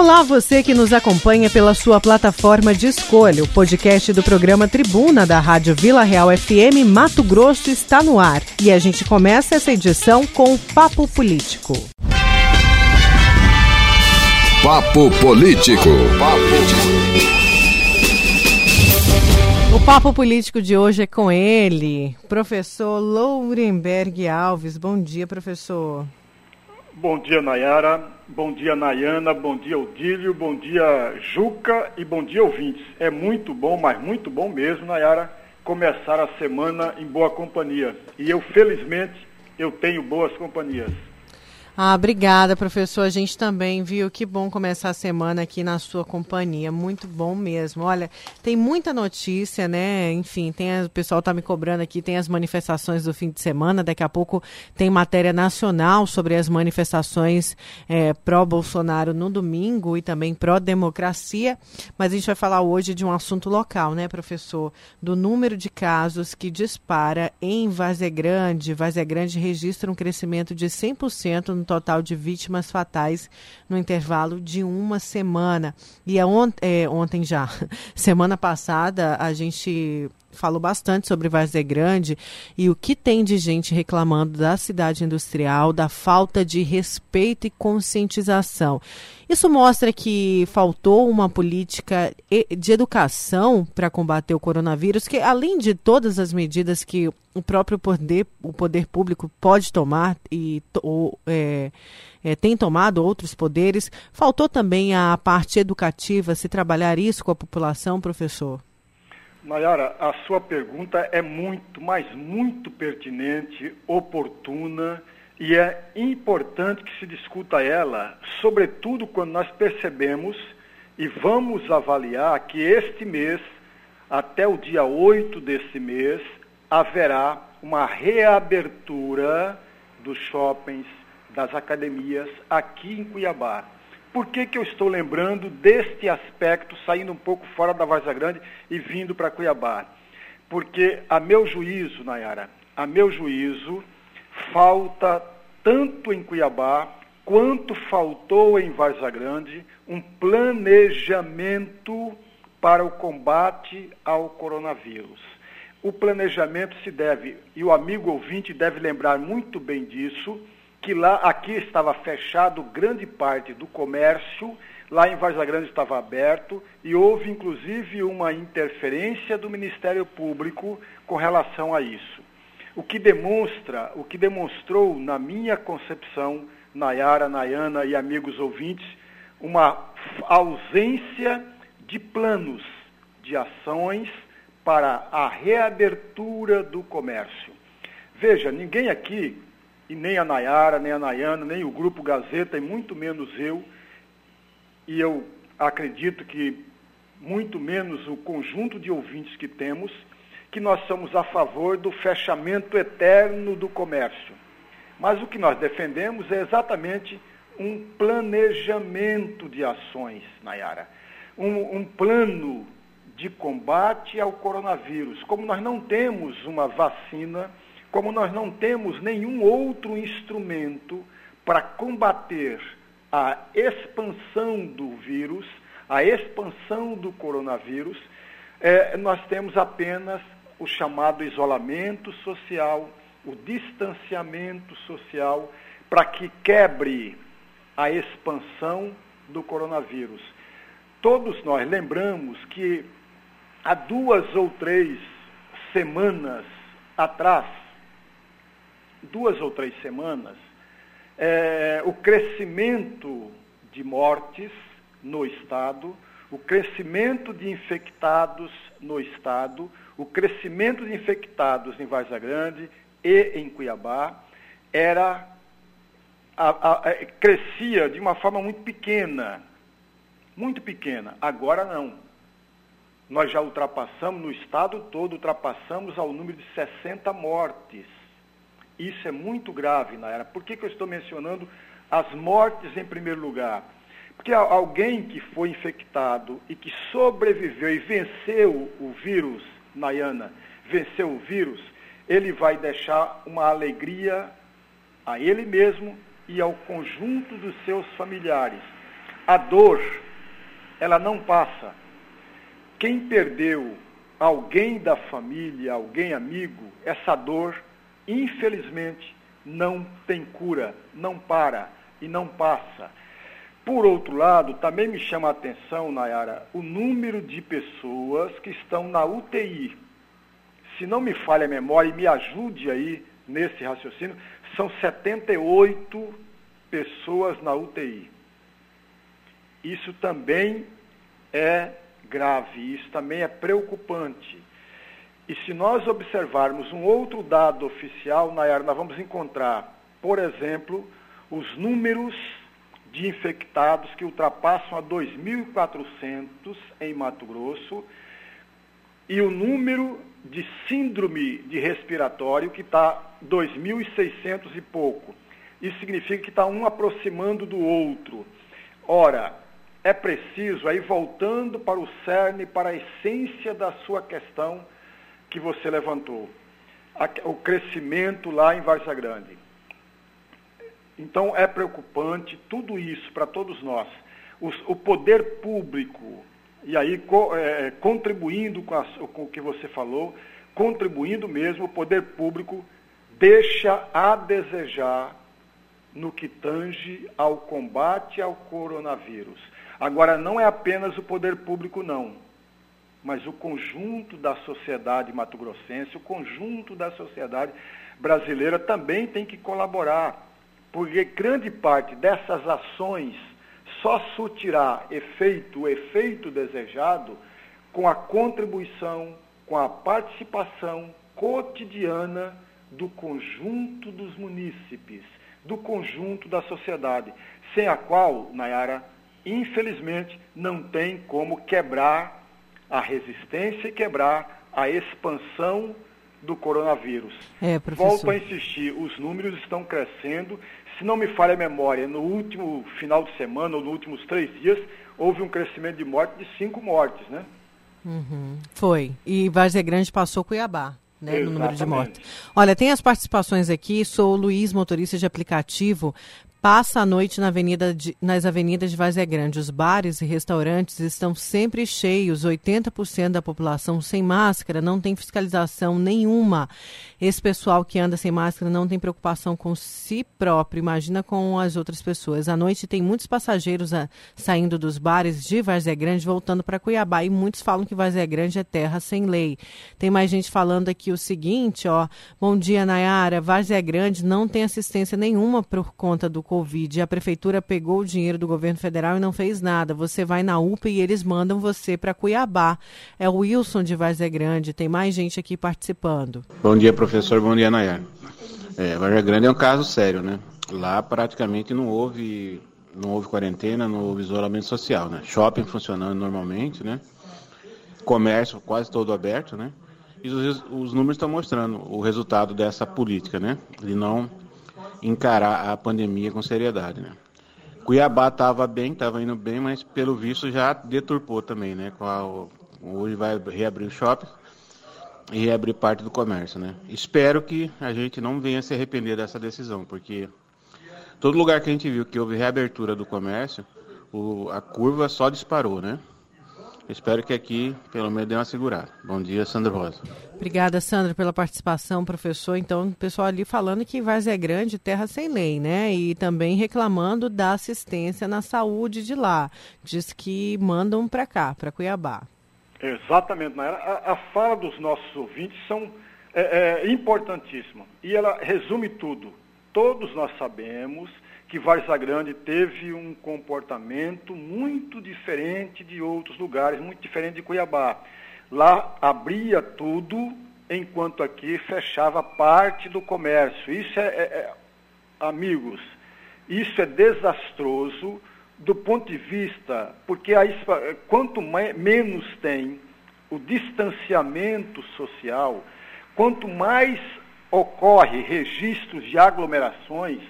Olá, você que nos acompanha pela sua plataforma de escolha. O podcast do programa Tribuna da Rádio Vila Real FM Mato Grosso está no ar. E a gente começa essa edição com o Papo Político. Papo Político. O Papo Político de hoje é com ele, professor Lourenberg Alves. Bom dia, professor. Bom dia, Nayara. Bom dia, Nayana. Bom dia, Odílio. Bom dia, Juca. E bom dia, ouvintes. É muito bom, mas muito bom mesmo, Nayara, começar a semana em boa companhia. E eu, felizmente, eu tenho boas companhias. Ah, obrigada, professor. A gente também viu. Que bom começar a semana aqui na sua companhia. Muito bom mesmo. Olha, tem muita notícia, né? Enfim, tem o pessoal tá me cobrando aqui, tem as manifestações do fim de semana. Daqui a pouco tem matéria nacional sobre as manifestações é, pró-Bolsonaro no domingo e também pró-democracia. Mas a gente vai falar hoje de um assunto local, né, professor? Do número de casos que dispara em Vazegrande. Vazegrande registra um crescimento de 100% no total de vítimas fatais no intervalo de uma semana. E é, é, ontem já, semana passada, a gente falou bastante sobre Várzea Grande e o que tem de gente reclamando da cidade industrial, da falta de respeito e conscientização. Isso mostra que faltou uma política de educação para combater o coronavírus, que além de todas as medidas que o próprio poder, o poder público pode tomar e ou, é, é, tem tomado outros poderes, faltou também a parte educativa, se trabalhar isso com a população, professor? Nayara, a sua pergunta é muito, mas muito pertinente, oportuna e é importante que se discuta ela, sobretudo quando nós percebemos e vamos avaliar que este mês, até o dia 8 desse mês, haverá uma reabertura dos shoppings, das academias aqui em Cuiabá. Por que, que eu estou lembrando deste aspecto, saindo um pouco fora da Vaza Grande e vindo para Cuiabá? Porque, a meu juízo, Nayara, a meu juízo, falta tanto em Cuiabá quanto faltou em Varza Grande um planejamento para o combate ao coronavírus. O planejamento se deve, e o amigo ouvinte deve lembrar muito bem disso, que lá aqui estava fechado grande parte do comércio, lá em Varza Grande estava aberto e houve inclusive uma interferência do Ministério Público com relação a isso. O que demonstra, o que demonstrou na minha concepção, Nayara, Nayana e amigos ouvintes, uma ausência de planos, de ações para a reabertura do comércio. Veja, ninguém aqui, e nem a Nayara, nem a Nayana, nem o Grupo Gazeta, e muito menos eu, e eu acredito que muito menos o conjunto de ouvintes que temos, que nós somos a favor do fechamento eterno do comércio. Mas o que nós defendemos é exatamente um planejamento de ações, Nayara. Um, um plano de combate ao coronavírus. Como nós não temos uma vacina, como nós não temos nenhum outro instrumento para combater a expansão do vírus, a expansão do coronavírus, é, nós temos apenas o chamado isolamento social, o distanciamento social, para que quebre a expansão do coronavírus. Todos nós lembramos que há duas ou três semanas atrás, duas ou três semanas, é, o crescimento de mortes no Estado, o crescimento de infectados no Estado, o crescimento de infectados em Varza Grande e em Cuiabá era a, a, a, crescia de uma forma muito pequena, muito pequena. Agora não. Nós já ultrapassamos, no estado todo, ultrapassamos ao número de 60 mortes. Isso é muito grave, Naira. Por que, que eu estou mencionando as mortes em primeiro lugar? Porque alguém que foi infectado e que sobreviveu e venceu o vírus Nayana venceu o vírus, ele vai deixar uma alegria a ele mesmo e ao conjunto dos seus familiares. a dor, ela não passa. Quem perdeu alguém da família, alguém amigo, essa dor, infelizmente, não tem cura, não para e não passa. Por outro lado, também me chama a atenção, Nayara, o número de pessoas que estão na UTI. Se não me falha a memória e me ajude aí nesse raciocínio, são 78 pessoas na UTI. Isso também é grave, isso também é preocupante. E se nós observarmos um outro dado oficial, Nayara, nós vamos encontrar, por exemplo, os números de infectados que ultrapassam a 2.400 em Mato Grosso e o número de síndrome de respiratório que está 2.600 e pouco. Isso significa que está um aproximando do outro. Ora, é preciso, aí voltando para o cerne, para a essência da sua questão que você levantou, o crescimento lá em Várzea Grande. Então é preocupante tudo isso para todos nós. O, o, poder público, e aí co, é, contribuindo com, a, com o que você falou, contribuindo mesmo, o poder público deixa a desejar no que tange ao combate ao coronavírus. Agora, não é apenas o poder público, não, mas o conjunto da sociedade mato-grossense, o conjunto da sociedade brasileira também tem que colaborar, porque grande parte dessas ações só surtirá efeito, o efeito desejado, com a contribuição, com a participação cotidiana do conjunto dos munícipes, do conjunto da sociedade, sem a qual, Nayara, infelizmente, não tem como quebrar a resistência e quebrar a expansão do coronavírus. É, Volto a insistir, os números estão crescendo. Se não me falha a memória, no último final de semana, ou nos últimos três dias, houve um crescimento de morte de cinco mortes, né? Uhum. Foi. E Várzea Grande passou Cuiabá né, no número de mortes. Olha, tem as participações aqui. Sou o Luiz, motorista de aplicativo passa a noite na avenida de, nas avenidas de Vazia Grande. Os bares e restaurantes estão sempre cheios, 80% da população sem máscara, não tem fiscalização nenhuma. Esse pessoal que anda sem máscara não tem preocupação com si próprio, imagina com as outras pessoas. À noite tem muitos passageiros a, ah, saindo dos bares de Vazia Grande voltando para Cuiabá e muitos falam que Vazia Grande é terra sem lei. Tem mais gente falando aqui o seguinte, ó, bom dia Nayara, Vazia Grande não tem assistência nenhuma por conta do Covid. A prefeitura pegou o dinheiro do governo federal e não fez nada. Você vai na UPA e eles mandam você para Cuiabá. É o Wilson de Vazia Grande. Tem mais gente aqui participando. Bom dia, professor. Bom dia, Nayar. É, Vazia Grande é um caso sério, né? Lá praticamente não houve não houve quarentena, não houve isolamento social, né? Shopping funcionando normalmente, né? Comércio quase todo aberto, né? E os, os números estão mostrando o resultado dessa política, né? De não encarar a pandemia com seriedade, né? Cuiabá estava bem, estava indo bem, mas pelo visto já deturpou também, né? A, hoje vai reabrir o shopping e reabrir parte do comércio, né? Espero que a gente não venha se arrepender dessa decisão, porque todo lugar que a gente viu que houve reabertura do comércio, o, a curva só disparou, né? Espero que aqui, pelo menos, dê uma segurada. Bom dia, Sandro Rosa. Obrigada, Sandra, pela participação, professor. Então, o pessoal ali falando que Várzea é Grande, terra sem lei, né? E também reclamando da assistência na saúde de lá. Diz que mandam para cá, para Cuiabá. Exatamente, Naira. A, a, fala dos nossos ouvintes são é, é, importantíssima. E ela resume tudo. Todos nós sabemos que Varza Grande teve um comportamento muito diferente de outros lugares, muito diferente de Cuiabá. Lá abria tudo, enquanto aqui fechava parte do comércio. Isso é, é, é amigos, isso é desastroso do ponto de vista, porque quanto mais, menos tem o distanciamento social, quanto mais ocorre registros de aglomerações,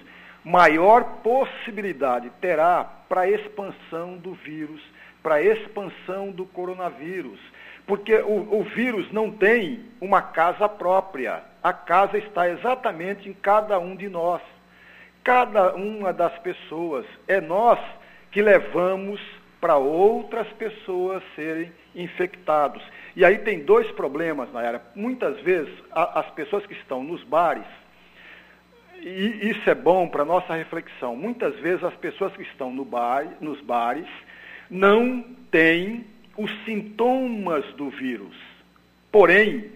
maior possibilidade terá para a expansão do vírus, para a expansão do coronavírus. Porque o, o, vírus não tem uma casa própria. A casa está exatamente em cada um de nós. Cada uma das pessoas. É nós que levamos para outras pessoas serem infectados. E aí tem dois problemas, Nayara. Muitas vezes a, as pessoas que estão nos bares, e isso é bom para nossa reflexão, muitas vezes as pessoas que estão no bar, nos bares não têm os sintomas do vírus. Porém,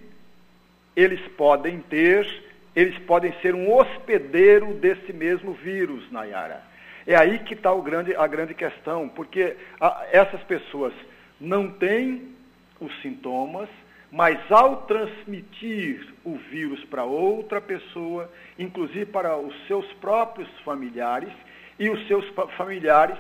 eles podem ter, eles podem ser um hospedeiro desse mesmo vírus, Nayara. É aí que está a grande questão, porque a, essas pessoas não têm os sintomas, mas ao transmitir o vírus para outra pessoa, inclusive para os seus próprios familiares, e os seus familiares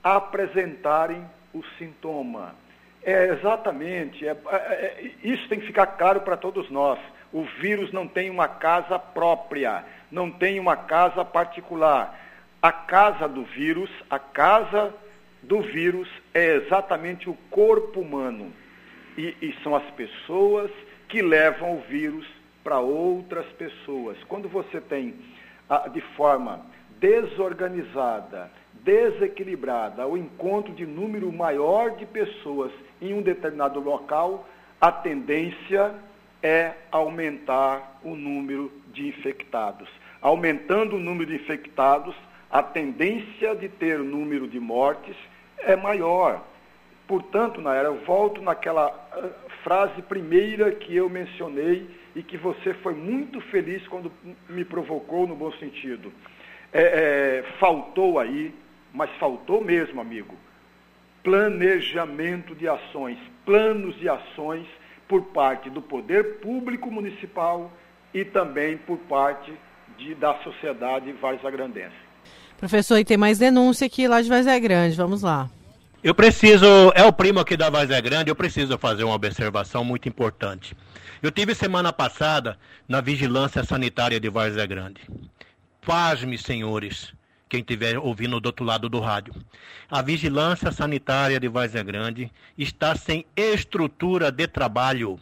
apresentarem o sintoma. É exatamente, é, é, é, isso tem que ficar claro para todos nós. O vírus não tem uma casa própria, não tem uma casa particular. A casa do vírus, a casa do vírus é exatamente o corpo humano. E, e são as pessoas que levam o vírus para outras pessoas. Quando você tem de forma desorganizada, desequilibrada, o encontro de número maior de pessoas em um determinado local, a tendência é aumentar o número de infectados. Aumentando o número de infectados, a tendência de ter número de mortes é maior. Portanto, Naira, eu volto naquela uh, frase primeira que eu mencionei e que você foi muito feliz quando me provocou no bom sentido. É, é, faltou aí, mas faltou mesmo, amigo, planejamento de ações, planos de ações por parte do poder público municipal e também por parte de, da sociedade varzagrandense. Professor, e tem mais denúncia aqui lá de Vazé Grande, vamos lá. Eu preciso, é o primo aqui da Vazé Grande, eu preciso fazer uma observação muito importante. Eu tive semana passada na vigilância sanitária de Vazé Grande. Pasme, senhores, quem estiver ouvindo do outro lado do rádio. A vigilância sanitária de Várzea Grande está sem estrutura de trabalho.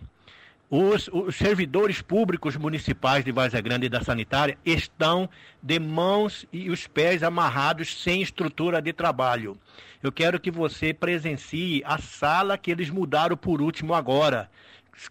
Os, os, servidores públicos municipais de Várzea Grande e da sanitária estão de mãos e os pés amarrados sem estrutura de trabalho. Eu quero que você presencie a sala que eles mudaram por último agora,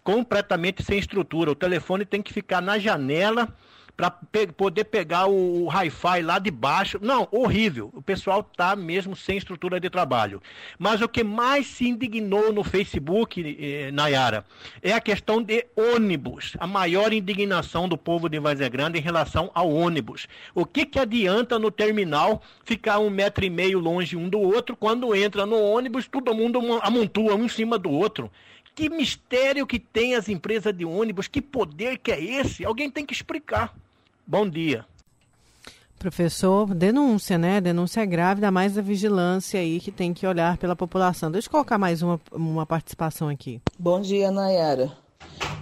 completamente sem estrutura. O telefone tem que ficar na janela para pe poder pegar o, o hi-fi lá de baixo. Não, horrível. O pessoal tá mesmo sem estrutura de trabalho. Mas o que mais se indignou no Facebook, eh, Nayara, é a questão de ônibus. A maior indignação do povo de Vazia Grande em relação ao ônibus. O que, que adianta no terminal ficar um metro e meio longe um do outro, quando entra no ônibus, todo mundo amontoa um em cima do outro. Que mistério que tem as empresas de ônibus? Que poder que é esse? Alguém tem que explicar. Bom dia. Professor, denúncia, né? Denúncia grave, ainda mais a vigilância aí que tem que olhar pela população. Deixa eu colocar mais uma, uma participação aqui. Bom dia, Nayara.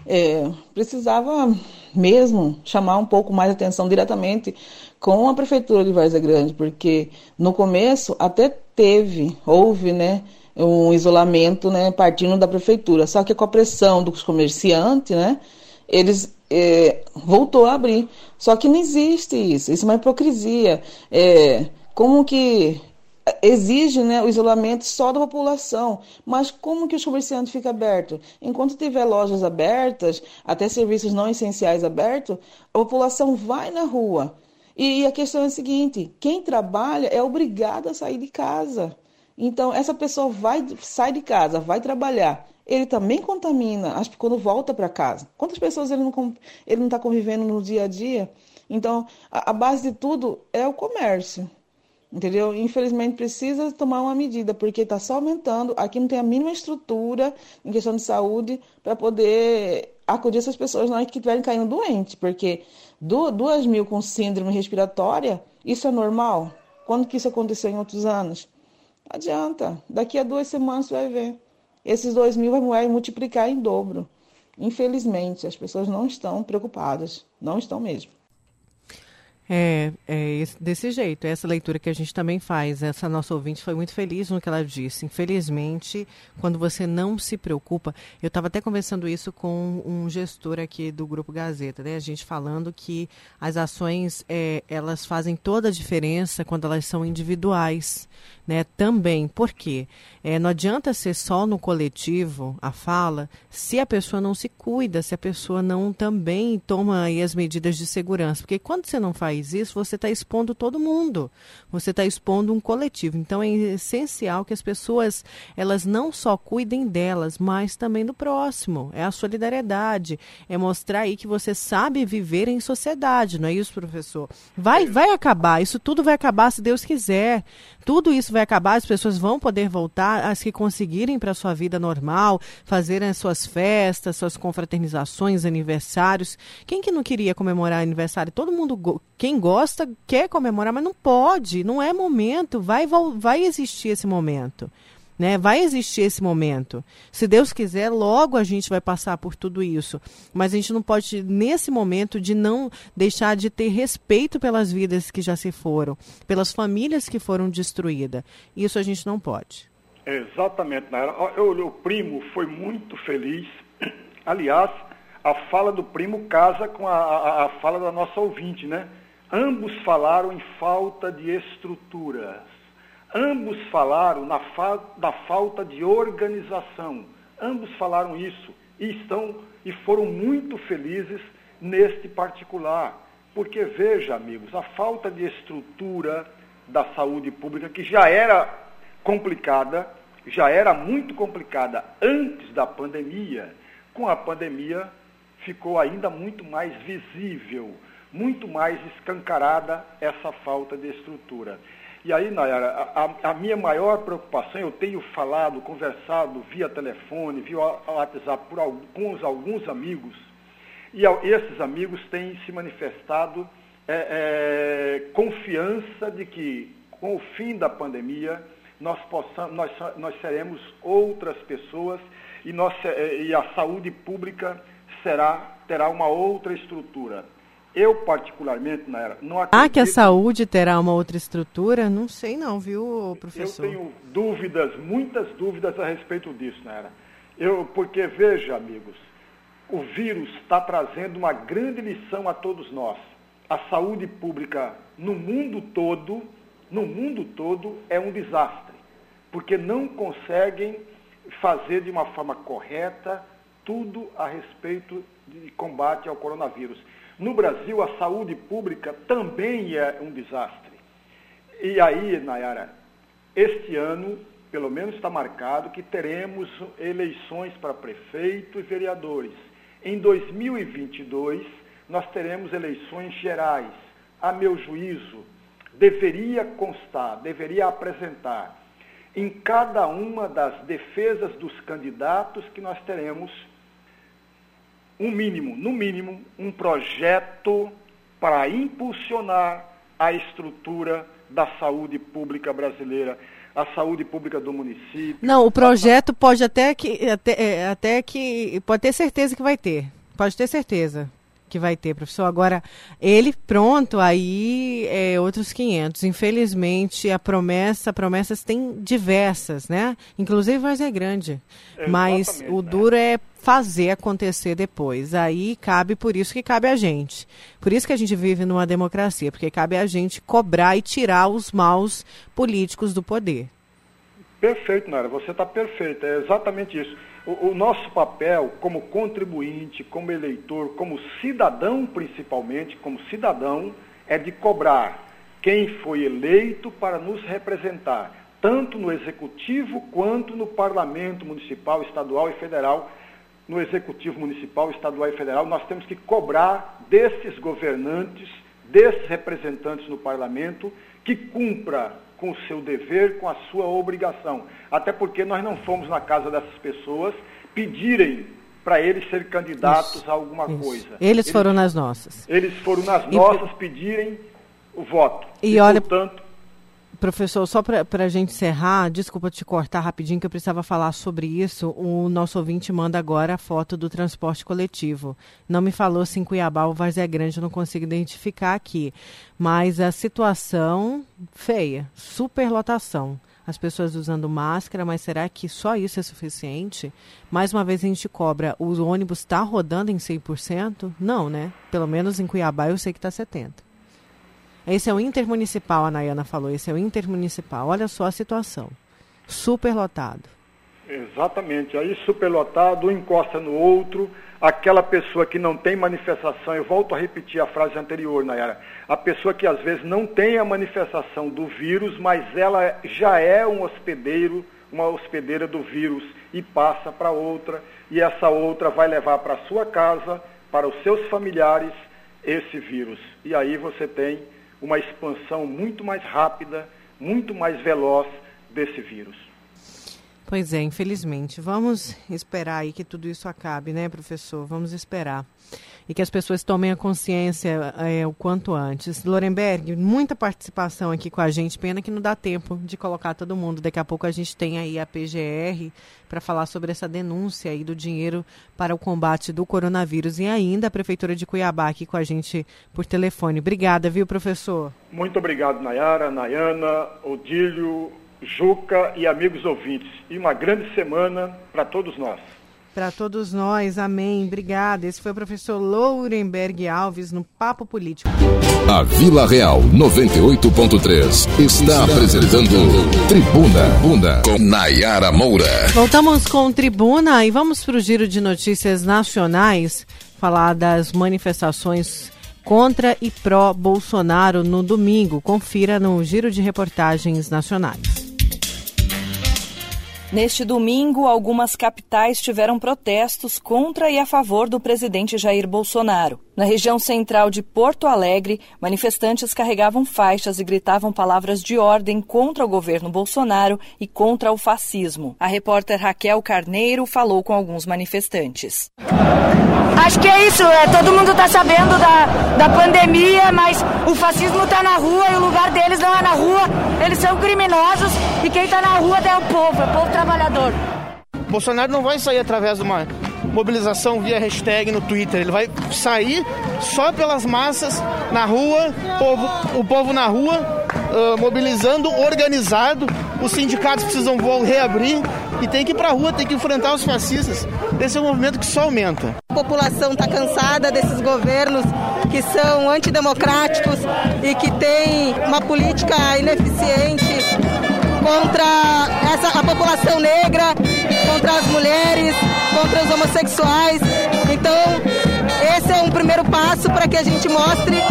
É, precisava mesmo chamar um pouco mais atenção diretamente com a prefeitura de Várzea Grande, porque no começo até teve, houve, né, um isolamento, né, partindo da prefeitura. Só que com a pressão dos comerciantes, né, eles é, voltou a abrir. Só que não existe isso, isso é uma hipocrisia. É, como que exige né, o isolamento só da população, mas como que os comerciantes ficam abertos? Enquanto tiver lojas abertas, até serviços não essenciais abertos, a população vai na rua. E a questão é a seguinte: quem trabalha é obrigado a sair de casa. Então, essa pessoa vai sai de casa, vai trabalhar ele também contamina que quando volta para casa. Quantas pessoas ele não ele não está convivendo no dia a dia? Então, a, a, base de tudo é o comércio, entendeu? Infelizmente precisa tomar uma medida porque está só aumentando. Aqui não tem a mínima estrutura em questão de saúde para poder acudir essas pessoas na hora que estiverem caindo doentes, porque duas mil com síndrome respiratória, isso é normal? Quando que isso aconteceu em outros anos? Não adianta. Daqui a duas semanas você vai ver esses dois mil vai multiplicar em dobro. Infelizmente, as pessoas não estão preocupadas, não estão mesmo. É, é desse jeito, essa leitura que a gente também faz. Essa nossa ouvinte foi muito feliz no que ela disse. Infelizmente, quando você não se preocupa, eu estava até conversando isso com um gestor aqui do Grupo Gazeta, né? A gente falando que as ações, é, elas fazem toda a diferença quando elas são individuais. Né, também. Por quê? É, não adianta ser só no coletivo a fala se a pessoa não se cuida, se a pessoa não também toma aí as medidas de segurança. Porque quando você não faz isso, você está expondo todo mundo. Você está expondo um coletivo. Então é essencial que as pessoas elas não só cuidem delas, mas também do próximo. É a solidariedade, é mostrar aí que você sabe viver em sociedade, não é isso, professor? Vai, vai acabar, isso tudo vai acabar se Deus quiser. Tudo isso vai acabar, as pessoas vão poder voltar, as que conseguirem para sua vida normal, fazerem as suas festas, suas confraternizações, aniversários. Quem que não queria comemorar aniversário? Todo mundo, quem gosta, quer comemorar, mas não pode, não é momento, vai, vai existir esse momento. Né? Vai existir esse momento. Se Deus quiser, logo a gente vai passar por tudo isso. Mas a gente não pode, nesse momento, de não deixar de ter respeito pelas vidas que já se foram, pelas famílias que foram destruídas. Isso a gente não pode. Exatamente, Naira. O primo foi muito feliz. Aliás, a fala do primo casa com a, a, a fala da nossa ouvinte, né? Ambos falaram em falta de estruturas Ambos falaram na, fa da falta de organização. Ambos falaram isso e estão e foram muito felizes neste particular. Porque veja, amigos, a falta de estrutura da saúde pública que já era complicada, já era muito complicada antes da pandemia, com a pandemia ficou ainda muito mais visível, muito mais escancarada essa falta de estrutura. E aí, Nayara, a, a, minha maior preocupação, eu tenho falado, conversado via telefone, via WhatsApp por alguns, alguns amigos, e esses amigos têm se manifestado é, é, confiança de que, com o fim da pandemia, nós, possamos, nós, nós seremos outras pessoas e, nós, é, e a saúde pública será, terá uma outra estrutura. Eu, particularmente, Naira, não acredito... Ah, que a saúde terá uma outra estrutura? Não sei não, viu, professor? Eu tenho dúvidas, muitas dúvidas a respeito disso, Naira. Eu, porque, veja, amigos, o vírus está trazendo uma grande lição a todos nós. A saúde pública no mundo todo, no mundo todo, é um desastre. Porque não conseguem fazer de uma forma correta tudo a respeito de combate ao coronavírus. No Brasil, a saúde pública também é um desastre. E aí, Nayara, este ano, pelo menos está marcado que teremos eleições para prefeito e vereadores. Em 2022, nós teremos eleições gerais. A meu juízo, deveria constar, deveria apresentar em cada uma das defesas dos candidatos que nós teremos um mínimo, no mínimo, um projeto para impulsionar a estrutura da saúde pública brasileira, a saúde pública do município. Não, o projeto pode até que até, é, até que pode ter certeza que vai ter. Pode ter certeza que vai ter, professor. Agora, ele pronto, aí é outros 500. Infelizmente, a promessa, promessas tem diversas, né? Inclusive vai ser grande. Mas o né? duro é fazer acontecer depois. Aí cabe por isso que cabe a gente. Por isso que a gente vive numa democracia, porque cabe a gente cobrar e tirar os maus políticos do poder. Perfeito, Nara, você está perfeita, é exatamente isso. O, o, nosso papel como contribuinte, como eleitor, como cidadão principalmente, como cidadão, é de cobrar quem foi eleito para nos representar, tanto no executivo quanto no parlamento municipal, estadual e federal. No executivo municipal, estadual e federal, nós temos que cobrar desses governantes, desses representantes no parlamento, que cumpra com o seu dever, com a sua obrigação. Até porque nós não fomos na casa dessas pessoas pedirem para eles serem candidatos isso, a alguma isso. coisa. Eles, eles, foram nas nossas. Eles foram nas e, nossas pedirem o voto. E, e olha, portanto, Professor, só para a gente encerrar, desculpa te cortar rapidinho, que eu precisava falar sobre isso. O nosso ouvinte manda agora a foto do transporte coletivo. Não me falou se em Cuiabá ou Várzea Grande, eu não consigo identificar aqui. Mas a situação feia, superlotação. As pessoas usando máscara, mas será que só isso é suficiente? Mais uma vez a gente cobra, o ônibus está rodando em 100%? Não, né? Pelo menos em Cuiabá eu sei que está 70%. Esse é o intermunicipal, a Nayana falou, esse é o intermunicipal. Olha só a situação. Superlotado. Exatamente. Aí superlotado, um encosta no outro, aquela pessoa que não tem manifestação, eu volto a repetir a frase anterior, Nayara, a pessoa que às vezes não tem a manifestação do vírus, mas ela já é um hospedeiro, uma hospedeira do vírus e passa para outra, e essa outra vai levar para sua casa, para os seus familiares, esse vírus. E aí você tem uma expansão muito mais rápida, muito mais veloz desse vírus. Pois é, infelizmente. Vamos esperar aí que tudo isso acabe, né, professor? Vamos esperar. E que as pessoas tomem a consciência é, o quanto antes. Lorenberg, muita participação aqui com a gente. Pena que não dá tempo de colocar todo mundo. Daqui a pouco a gente tem aí a PGR para falar sobre essa denúncia aí do dinheiro para o combate do coronavírus. E ainda a Prefeitura de Cuiabá aqui com a gente por telefone. Obrigada, viu, professor? Muito obrigado, Nayara, Nayana, Odílio, Juca e amigos ouvintes. E uma grande semana para todos nós. Para todos nós, amém. Obrigada. Esse foi o professor Lourenberg Alves no Papo Político. A Vila Real 98.3 está apresentando Tribuna Bunda com Nayara Moura. Voltamos com Tribuna e vamos para o giro de notícias nacionais, falar das manifestações contra e pró Bolsonaro no domingo. Confira no giro de reportagens nacionais. Neste domingo, algumas capitais tiveram protestos contra e a favor do presidente Jair Bolsonaro. Na região central de Porto Alegre, manifestantes carregavam faixas e gritavam palavras de ordem contra o governo Bolsonaro e contra o fascismo. A repórter Raquel Carneiro falou com alguns manifestantes. Acho que é isso, é, todo mundo está sabendo da, da pandemia, mas o fascismo está na rua e o lugar deles não é na rua. Eles são criminosos e quem está na rua é o povo, é o povo trabalhador. Bolsonaro não vai sair através de uma mobilização via hashtag no Twitter. Ele vai sair só pelas massas, na rua, povo, o povo na rua, uh, mobilizando, organizado. Os sindicatos precisam reabrir e tem que ir para a rua, tem que enfrentar os fascistas. Esse é um movimento que só aumenta. A população está cansada desses governos que são antidemocráticos e que têm uma política ineficiente contra essa, a população negra, contra as mulheres, contra os homossexuais. Então, esse é um primeiro passo para que a gente mostre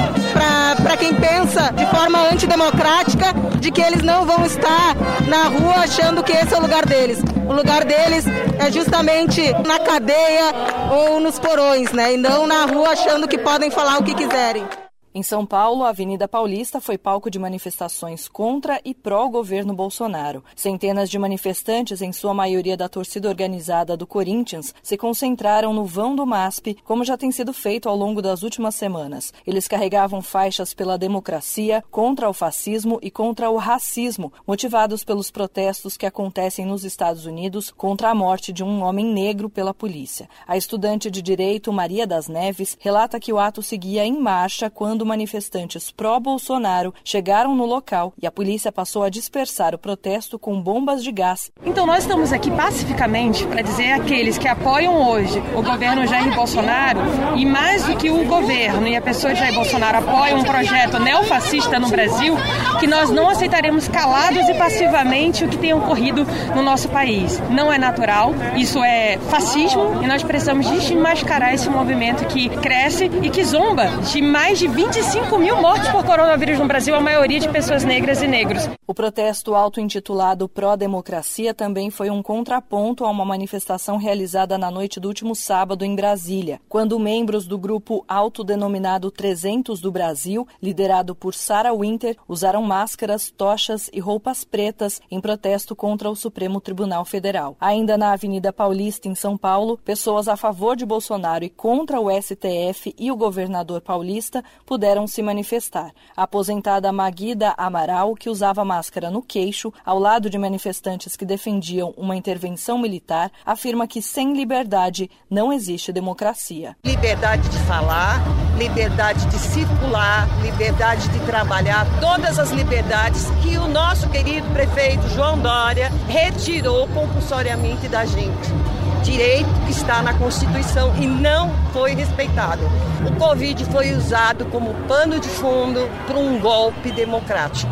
para quem pensa de forma antidemocrática de que eles não vão estar na rua achando que esse é o lugar deles. O lugar deles é justamente na cadeia ou nos porões, né? E não na rua achando que podem falar o que quiserem. Em São Paulo, a Avenida Paulista foi palco de manifestações contra e pró-governo Bolsonaro. Centenas de manifestantes, em sua maioria da torcida organizada do Corinthians, se concentraram no vão do MASP, como já tem sido feito ao longo das últimas semanas. Eles carregavam faixas pela democracia, contra o fascismo e contra o racismo, motivados pelos protestos que acontecem nos Estados Unidos contra a morte de um homem negro pela polícia. A estudante de direito Maria das Neves relata que o ato seguia em marcha quando quando manifestantes pró-Bolsonaro chegaram no local e a polícia passou a dispersar o protesto com bombas de gás. Então nós estamos aqui pacificamente para dizer àqueles que apoiam hoje o governo Jair Bolsonaro e mais do que o governo e a pessoa de Jair Bolsonaro apoiam um projeto neofascista no Brasil, que nós não aceitaremos calados e passivamente o que tem ocorrido no nosso país. Não é natural, isso é fascismo e nós precisamos desmascarar esse movimento que cresce e que zomba de mais de 20 25 mil mortos por coronavírus no Brasil, a maioria de pessoas negras e negros. O protesto auto-intitulado Pró-Democracia também foi um contraponto a uma manifestação realizada na noite do último sábado em Brasília, quando membros do grupo autodenominado 300 do Brasil, liderado por Sarah Winter, usaram máscaras, tochas e roupas pretas em protesto contra o Supremo Tribunal Federal. Ainda na Avenida Paulista, em São Paulo, pessoas a favor de Bolsonaro e contra o STF e o governador paulista puderam se manifestar. A aposentada Maguida Amaral, que usava máscara no queixo, ao lado de manifestantes que defendiam uma intervenção militar, afirma que sem liberdade não existe democracia. Liberdade de falar, liberdade de circular, liberdade de trabalhar, todas as liberdades que o nosso querido prefeito João Dória retirou compulsoriamente da gente. Direito que está na Constituição e não foi respeitado. O Covid foi usado como pano de fundo para um golpe democrático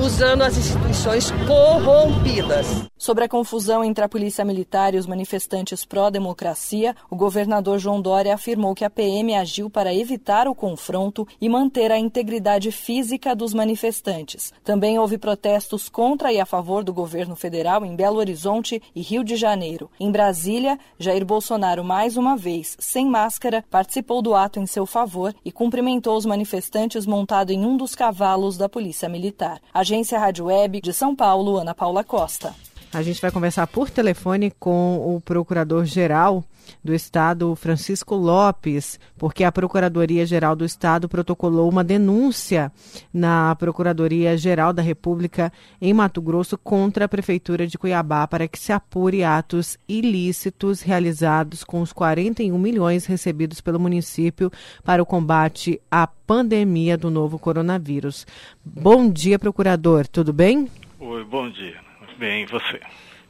usando as instituições corrompidas. Sobre a confusão entre a polícia militar e os manifestantes pró-democracia, o governador João Dória afirmou que a PM agiu para evitar o confronto e manter a integridade física dos manifestantes. Também houve protestos contra e a favor do governo federal em Belo Horizonte e Rio de Janeiro. Em Brasília, Jair Bolsonaro, mais uma vez, sem máscara, participou do ato em seu favor e cumprimentou os manifestantes montado em um dos cavalos da Polícia Militar. Agência Rádio Web de São Paulo, Ana Paula Costa. A gente vai conversar por telefone com o procurador-geral do Estado, Francisco Lopes, porque a Procuradoria-Geral do Estado protocolou uma denúncia na Procuradoria-Geral da República em Mato Grosso contra a Prefeitura de Cuiabá para que se apure atos ilícitos realizados com os 41 milhões recebidos pelo município para o combate à pandemia do novo coronavírus. Bom dia, procurador, tudo bem? Oi, bom dia. Bem, você?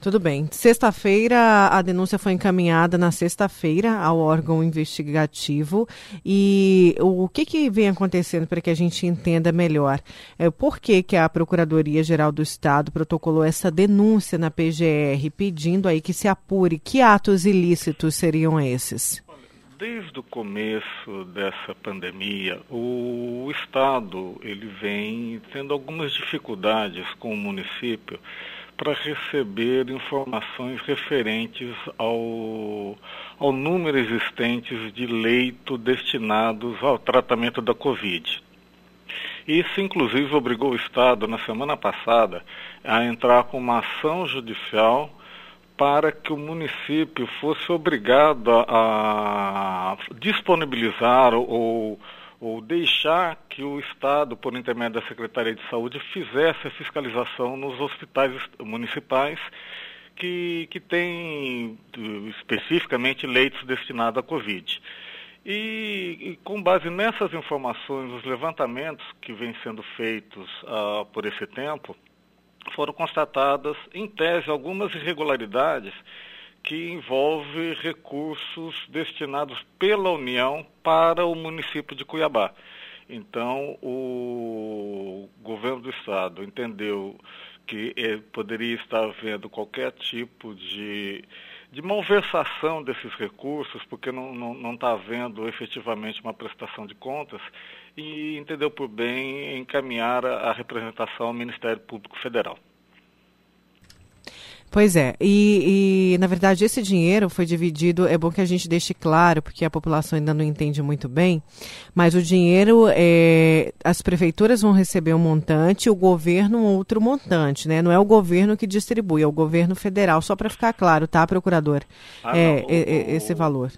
Tudo bem. Sexta-feira, a denúncia foi encaminhada na sexta-feira ao órgão investigativo. E o que, que vem acontecendo para que a gente entenda melhor? É, por que, que a Procuradoria-Geral do Estado protocolou essa denúncia na PGR, pedindo aí que se apure que atos ilícitos seriam esses? Desde o começo dessa pandemia, o Estado ele vem tendo algumas dificuldades com o município para receber informações referentes ao, ao número existentes de leito destinados ao tratamento da Covid. Isso, inclusive, obrigou o Estado, na semana passada, a entrar com uma ação judicial para que o município fosse obrigado a disponibilizar ou ou deixar que o Estado, por intermédio da Secretaria de Saúde, fizesse a fiscalização nos hospitais municipais que, que têm especificamente leitos destinados à Covid. E, e, com base nessas informações, os levantamentos que vêm sendo feitos uh, por esse tempo, foram constatadas, em tese, algumas irregularidades que envolve recursos destinados pela União para o município de Cuiabá. Então, o governo do estado entendeu que eh, poderia estar havendo qualquer tipo de, de malversação desses recursos, porque não está havendo efetivamente uma prestação de contas, e entendeu por bem encaminhar a representação ao Ministério Público Federal. Pois é, e, e, na verdade esse dinheiro foi dividido, é bom que a gente deixe claro, porque a população ainda não entende muito bem, mas o dinheiro, é, as prefeituras vão receber um montante, o governo um outro montante, né? Não é o governo que distribui, é o governo federal, só para ficar claro, tá, procurador? Ah, é, não, o, é, esse valor.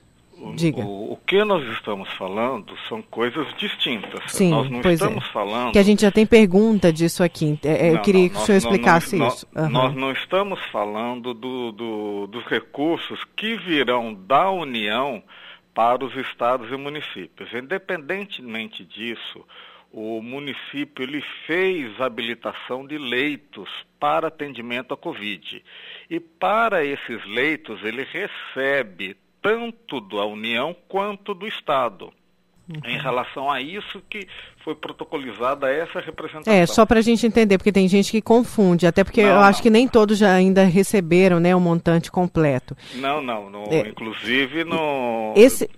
Diga. O, o, que nós estamos falando são coisas distintas. Sim, nós não pois estamos é. falando. Que a gente já tem pergunta disso aqui. É, não, eu queria não, que o senhor explicasse não, isso. Uhum. Nós não estamos falando do, do, dos recursos que virão da União para os estados e municípios. Independentemente disso, o município ele fez habilitação de leitos para atendimento à Covid. E para esses leitos ele recebe tanto da União quanto do Estado. Uhum. Em relação a isso que foi protocolizada essa representação. É, só para a gente entender, porque tem gente que confunde, até porque não, eu não. acho que nem todos já ainda receberam né, o montante completo. Não, não, no, é, inclusive no... Esse...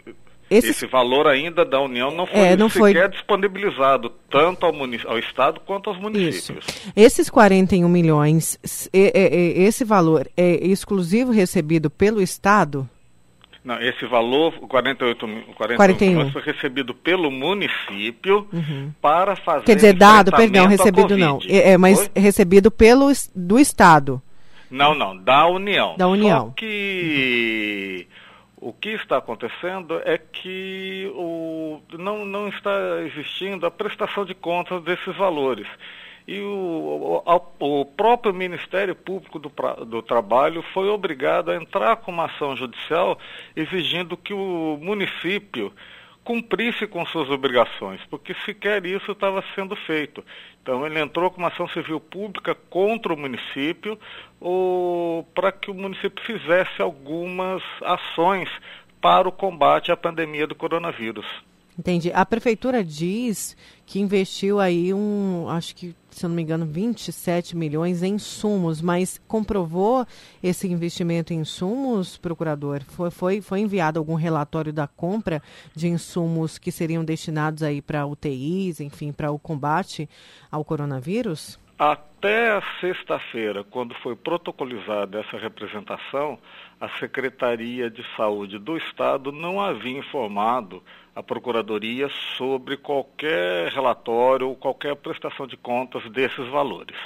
Esse... Esse, valor ainda da União não foi é, não sequer foi... disponibilizado, tanto ao, munic... ao, Estado quanto aos municípios. Isso. Esses 41 milhões, esse valor é exclusivo recebido pelo Estado? Não, esse valor, 48, 48 41. milhões, foi recebido pelo município uhum. para fazer. Quer dizer, dado, perdão, recebido não. É, é mas Oi? recebido pelo do Estado. Não, não, da União. Da União. Só que uhum. o que está acontecendo é que o, não, não está existindo a prestação de contas desses valores e o, o, o, próprio Ministério Público do, do, Trabalho foi obrigado a entrar com uma ação judicial exigindo que o município cumprisse com suas obrigações, porque sequer isso estava sendo feito. Então ele entrou com uma ação civil pública contra o município para que o município fizesse algumas ações para o combate à pandemia do coronavírus. Entendi. A prefeitura diz que investiu aí um, acho que, se eu não me engano, 27 milhões em insumos, mas comprovou esse investimento em insumos, procurador? Foi, foi, foi enviado algum relatório da compra de insumos que seriam destinados aí para UTIs, enfim, para o combate ao coronavírus? Até a sexta-feira, quando foi protocolizada essa representação, a Secretaria de Saúde do Estado não havia informado a Procuradoria sobre qualquer relatório ou qualquer prestação de contas desses valores.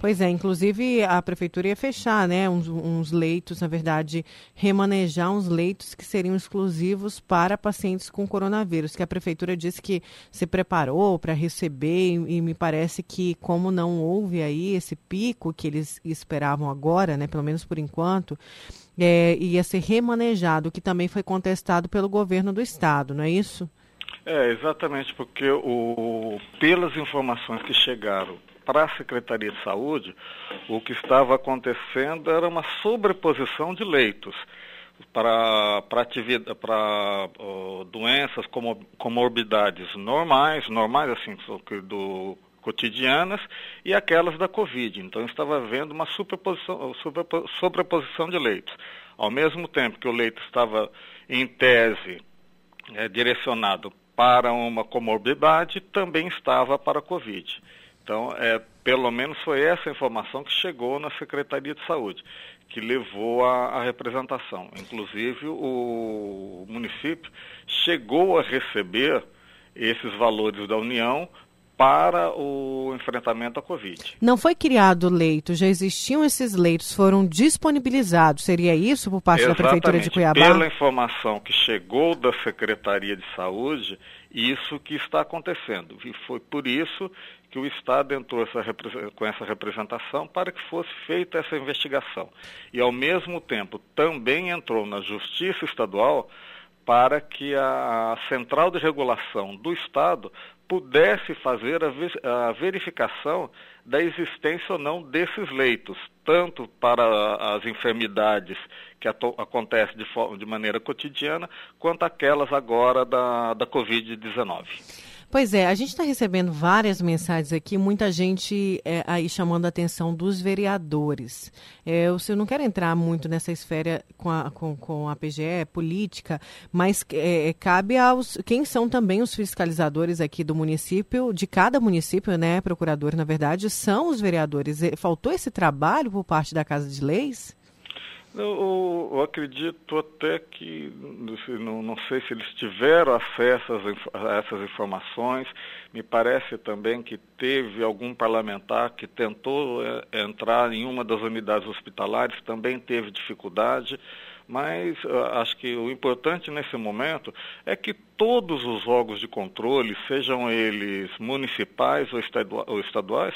Pois é, inclusive a prefeitura ia fechar, né, uns, uns, leitos, na verdade, remanejar uns leitos que seriam exclusivos para pacientes com coronavírus, que a prefeitura disse que se preparou para receber e, e, me parece que como não houve aí esse pico que eles esperavam agora, né, pelo menos por enquanto, é, ia ser remanejado, que também foi contestado pelo governo do estado, não é isso? É, exatamente, porque o, pelas informações que chegaram para a Secretaria de Saúde, o que estava acontecendo era uma sobreposição de leitos para, para, para uh, doenças como comorbidades normais, normais assim, do cotidianas e aquelas da Covid. Então estava havendo uma superposição, sobreposição de leitos. Ao mesmo tempo que o leito estava, em tese, é, direcionado para uma comorbidade, também estava para a Covid. Então, é, pelo menos foi essa informação que chegou na Secretaria de Saúde, que levou à representação. Inclusive, o município chegou a receber esses valores da União para o enfrentamento à Covid. Não foi criado leito, já existiam esses leitos, foram disponibilizados. Seria isso por parte Exatamente. da Prefeitura de Cuiabá? Pela informação que chegou da Secretaria de Saúde, isso que está acontecendo. E foi por isso que o Estado entrou essa, com essa representação para que fosse feita essa investigação. E, ao mesmo tempo, também entrou na Justiça Estadual para que a Central de Regulação do Estado pudesse fazer a verificação da existência ou não desses leitos, tanto para as enfermidades que acontecem de, de maneira cotidiana, quanto aquelas agora da, da Covid-19. Pois é, a gente está recebendo várias mensagens aqui, muita gente é, aí chamando a atenção dos vereadores. É, eu, eu não quero entrar muito nessa esfera com a, com, com a PGE, política, mas é, cabe aos. Quem são também os fiscalizadores aqui do município, de cada município, né, procurador, na verdade, são os vereadores. Faltou esse trabalho por parte da Casa de Leis? Eu, eu, acredito até que, não, não, sei se eles tiveram acesso a essas informações, me parece também que teve algum parlamentar que tentou é, entrar em uma das unidades hospitalares, também teve dificuldade, mas acho que o importante nesse momento é que todos os órgãos de controle, sejam eles municipais ou estaduais,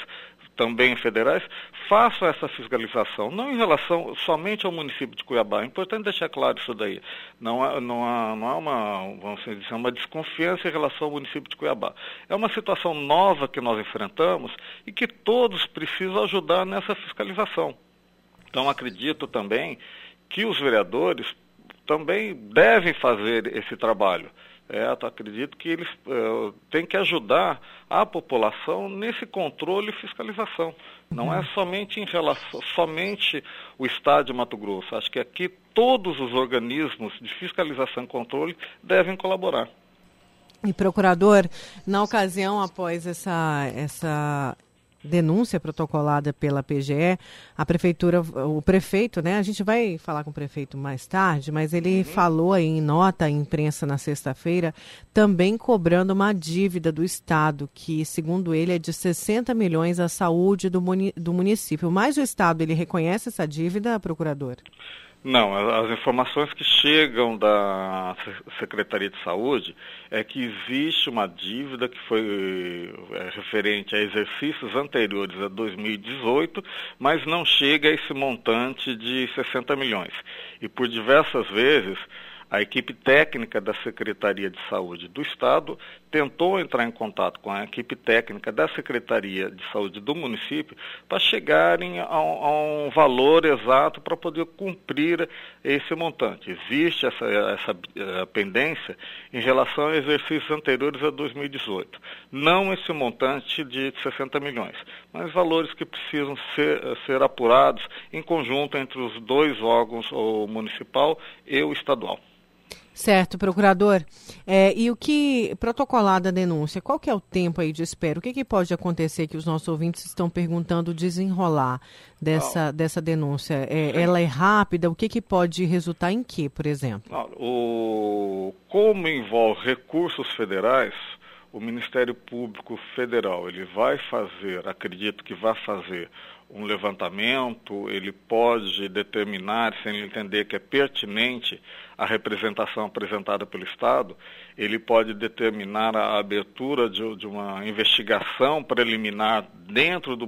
também federais, façam essa fiscalização, não em relação somente ao município de Cuiabá. É importante deixar claro isso daí. Não há, não há, não há uma, vamos dizer, uma desconfiança em relação ao município de Cuiabá. É uma situação nova que nós enfrentamos e que todos precisam ajudar nessa fiscalização. Então, acredito também que os vereadores também devem fazer esse trabalho. É, acredito que eles uh, têm que ajudar a população nesse controle e fiscalização. Não é uhum. somente em relação, somente o Estado de Mato Grosso. Acho que aqui todos os organismos de fiscalização e controle devem colaborar. E procurador, na ocasião após essa essa denúncia protocolada pela PGE, a prefeitura, o prefeito, né? A gente vai falar com o prefeito mais tarde, mas ele uhum. falou aí em nota à imprensa na sexta-feira, também cobrando uma dívida do Estado, que, segundo ele, é de 60 milhões à saúde do, muni do município. Mas o Estado, ele reconhece essa dívida, procurador? Não, as informações que chegam da Secretaria de Saúde é que existe uma dívida que foi é, referente a exercícios anteriores a 2018, mas não chega a esse montante de 60 milhões. E por diversas vezes A equipe técnica da Secretaria de Saúde do Estado tentou entrar em contato com a equipe técnica da Secretaria de Saúde do município para chegarem a, a um valor exato para poder cumprir esse montante. Existe essa, essa uh, pendência em relação a exercícios anteriores a 2018. Não esse montante de 60 milhões, mas valores que precisam ser, ser apurados em conjunto entre os dois órgãos, o municipal e o estadual. Certo, procurador. É, e o que protocolada a denúncia? Qual que é o tempo aí de espera? O que, que pode acontecer que os nossos ouvintes estão perguntando desenrolar dessa, dessa denúncia? É, ela é rápida? O que, que pode resultar em que, por exemplo? o, como envolve recursos federais, o Ministério Público Federal ele vai fazer, acredito que vai fazer um levantamento, ele pode determinar, se ele entender que é pertinente a representação apresentada pelo Estado, ele pode determinar a abertura de, de uma investigação preliminar dentro do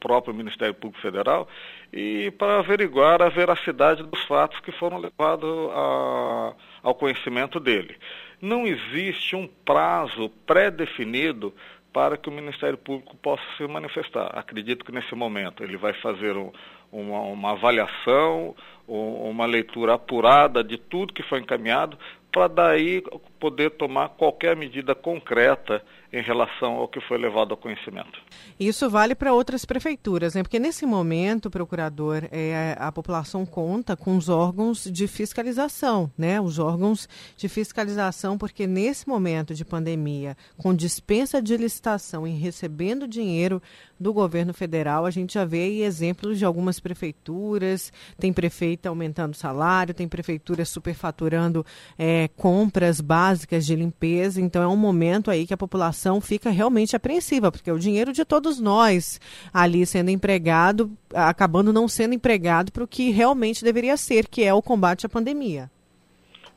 próprio Ministério Público Federal e para averiguar a veracidade dos fatos que foram levados a, ao conhecimento dele. Não existe um prazo pré-definido para que o Ministério Público possa se manifestar. Acredito que nesse momento ele vai fazer um, uma, uma avaliação, uma leitura apurada de tudo que foi encaminhado, para daí poder tomar qualquer medida concreta em relação ao que foi levado ao conhecimento. Isso vale para outras prefeituras, né? Porque nesse momento, procurador, é, a população conta com os órgãos de fiscalização, né? Os órgãos de fiscalização, porque nesse momento de pandemia, com dispensa de licitação e recebendo dinheiro do governo federal, a gente já vê exemplos de algumas prefeituras, tem prefeita aumentando salário, tem prefeitura superfaturando é, compras básicas de limpeza, então é um momento aí que a população fica realmente apreensiva, porque o dinheiro de todos nós ali sendo empregado, acabando não sendo empregado para o que realmente deveria ser, que é o combate à pandemia.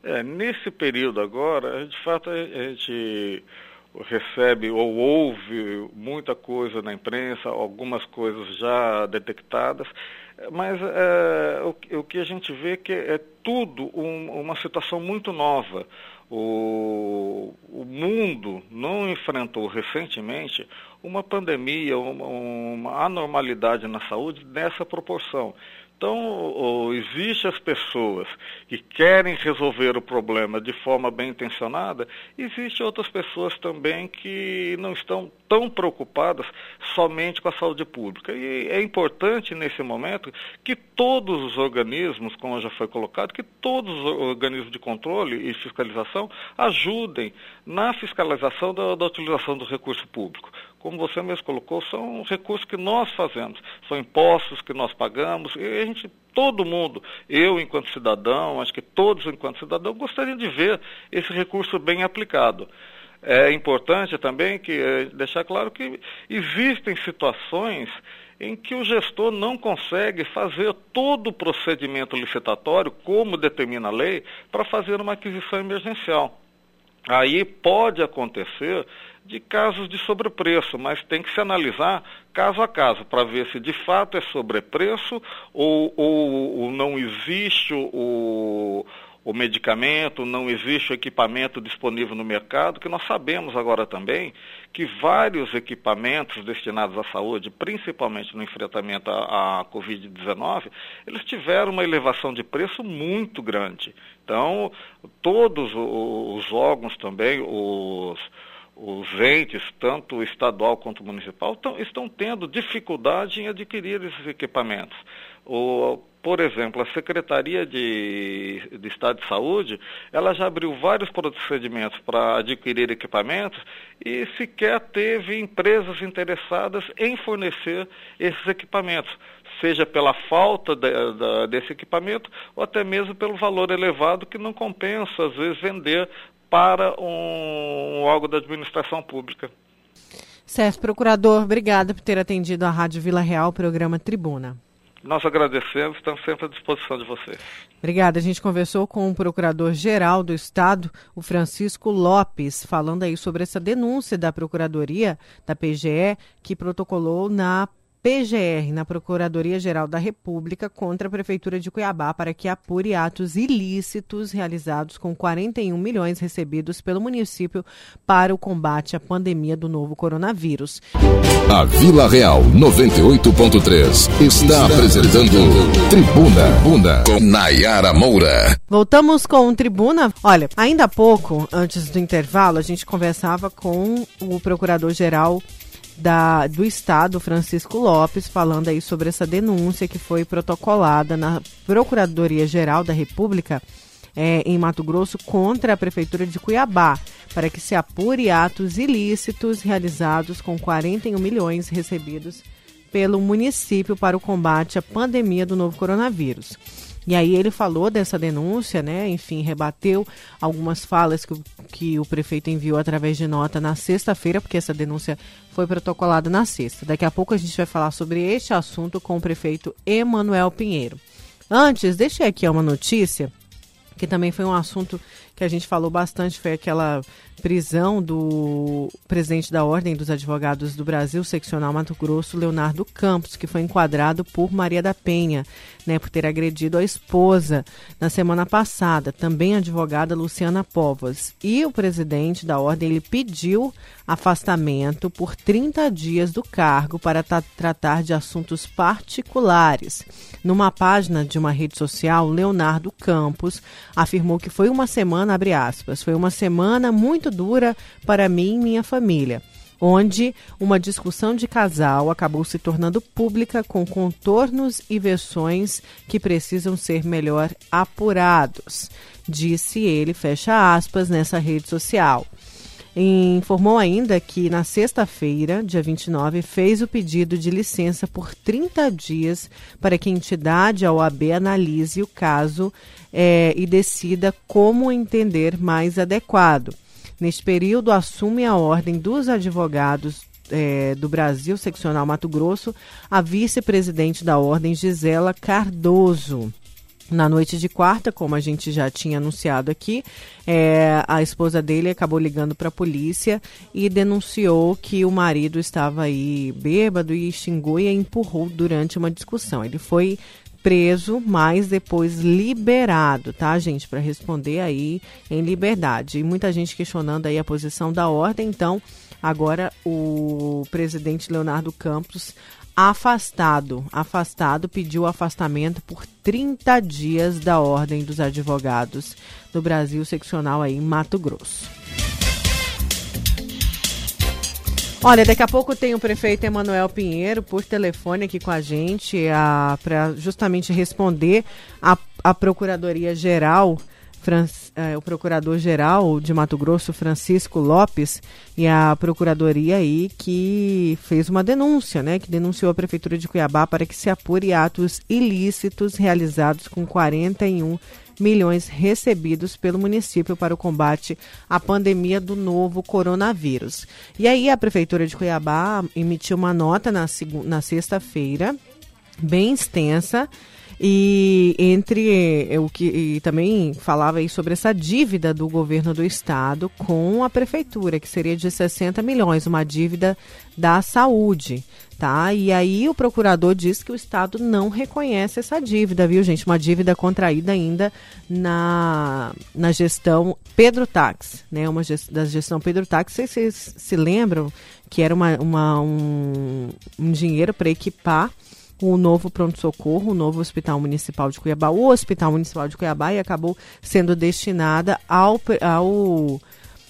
É, nesse período agora, de fato, a gente recebe ou ouve muita coisa na imprensa, algumas coisas já detectadas, mas é, o, o, que a gente vê que é tudo um, uma situação muito nova. O, o mundo não enfrentou recentemente uma pandemia, uma, uma anormalidade na saúde nessa proporção. Então, existem as pessoas que querem resolver o problema de forma bem intencionada, existem outras pessoas também que não estão tão preocupadas somente com a saúde pública. E é importante nesse momento que todos os organismos, como já foi colocado, que todos os organismos de controle e fiscalização ajudem na fiscalização da, da utilização do recurso público como você mesmo colocou, são recursos que nós fazemos, são impostos que nós pagamos, e a gente, todo mundo, eu enquanto cidadão, acho que todos enquanto cidadão, gostariam de ver esse recurso bem aplicado. É importante também que é, deixar claro que existem situações em que o gestor não consegue fazer todo o procedimento licitatório, como determina a lei, para fazer uma aquisição emergencial. Aí pode acontecer de casos de sobrepreço, mas tem que se analisar caso a caso para ver se de fato é sobrepreço ou, ou, ou não existe o, o medicamento, não existe o equipamento disponível no mercado, que nós sabemos agora também que vários equipamentos destinados à saúde, principalmente no enfrentamento à, à Covid-19, eles tiveram uma elevação de preço muito grande. Então, todos os órgãos também, os os entes, tanto estadual quanto municipal, tão, estão tendo dificuldade em adquirir esses equipamentos. O, por exemplo, a Secretaria de, de Estado de Saúde, ela já abriu vários procedimentos para adquirir equipamentos e sequer teve empresas interessadas em fornecer esses equipamentos, seja pela falta de, de, desse equipamento ou até mesmo pelo valor elevado que não compensa, às vezes, vender para um órgão da administração pública. Certo, procurador, obrigada por ter atendido a Rádio Vila Real, programa Tribuna. Nós agradecemos, estamos sempre à disposição de vocês. Obrigada. A gente conversou com o Procurador-Geral do Estado, o Francisco Lopes, falando aí sobre essa denúncia da Procuradoria da PGE que protocolou na PGR na Procuradoria-Geral da República contra a Prefeitura de Cuiabá para que apure atos ilícitos realizados com 41 milhões recebidos pelo município para o combate à pandemia do novo coronavírus. A Vila Real 98.3 está apresentando Tribuna Bunda com Nayara Moura. Voltamos com o Tribuna. Olha, ainda há pouco, antes do intervalo, a gente conversava com o procurador-geral da, do Estado, Francisco Lopes, falando aí sobre essa denúncia que foi protocolada na Procuradoria-Geral da República é, em Mato Grosso contra a Prefeitura de Cuiabá, para que se apure atos ilícitos realizados com 41 milhões recebidos pelo município para o combate à pandemia do novo coronavírus. E aí ele falou dessa denúncia, né? Enfim, rebateu algumas falas que, que o prefeito enviou através de nota na sexta-feira, porque essa denúncia foi protocolada na sexta. Daqui a pouco a gente vai falar sobre este assunto com o prefeito Emanuel Pinheiro. Antes, deixei aqui uma notícia que também foi um assunto que a gente falou bastante, foi aquela prisão do presidente da Ordem dos Advogados do Brasil, seccional Mato Grosso, Leonardo Campos, que foi enquadrado por Maria da Penha, né, por ter agredido a esposa na semana passada, também a advogada Luciana Povas. E o presidente da Ordem ele pediu afastamento por 30 dias do cargo para tratar de assuntos particulares. Numa página de uma rede social, Leonardo Campos afirmou que foi uma semana, abre aspas, foi uma semana muito dura para mim e minha família, onde uma discussão de casal acabou se tornando pública com contornos e versões que precisam ser melhor apurados, disse ele, fecha aspas, nessa rede social. Informou ainda que na sexta-feira, dia 29, fez o pedido de licença por 30 dias para que a entidade, a OAB, analise o caso é, e decida como entender mais adequado. Neste período, assume a Ordem dos Advogados é, do Brasil, seccional Mato Grosso, a vice-presidente da Ordem, Gisela Cardoso. Na noite de quarta, como a gente já tinha anunciado aqui, é, a esposa dele acabou ligando para a polícia e denunciou que o marido estava aí bêbado e xingou e empurrou durante uma discussão. Ele foi preso, mas depois liberado, tá, gente, para responder aí em liberdade. E muita gente questionando aí a posição da ordem, então agora o presidente Leonardo Campos afastado, afastado, pediu afastamento por 30 dias da Ordem dos Advogados do Brasil seccional aí em Mato Grosso. Olha, daqui a pouco tem o prefeito Emanuel Pinheiro por telefone aqui com a gente para justamente responder a, a Procuradoria-Geral é, o procurador-geral de Mato Grosso, Francisco Lopes, e a procuradoria aí que fez uma denúncia, né? Que denunciou a Prefeitura de Cuiabá para que se apure atos ilícitos realizados com 41 milhões recebidos pelo município para o combate à pandemia do novo coronavírus. E aí a Prefeitura de Cuiabá emitiu uma nota na, na sexta-feira, bem extensa, e entre o que também falava aí sobre essa dívida do governo do estado com a prefeitura, que seria de 60 milhões, uma dívida da saúde, tá? E aí o procurador diz que o estado não reconhece essa dívida, viu, gente? Uma dívida contraída ainda na, na gestão Pedro Tax, né? Uma gest, da gestão Pedro Tax, vocês, vocês se lembram que era uma, uma um, um dinheiro para equipar o novo pronto-socorro, o novo Hospital Municipal de Cuiabá, o Hospital Municipal de Cuiabá, e acabou sendo destinada ao, ao,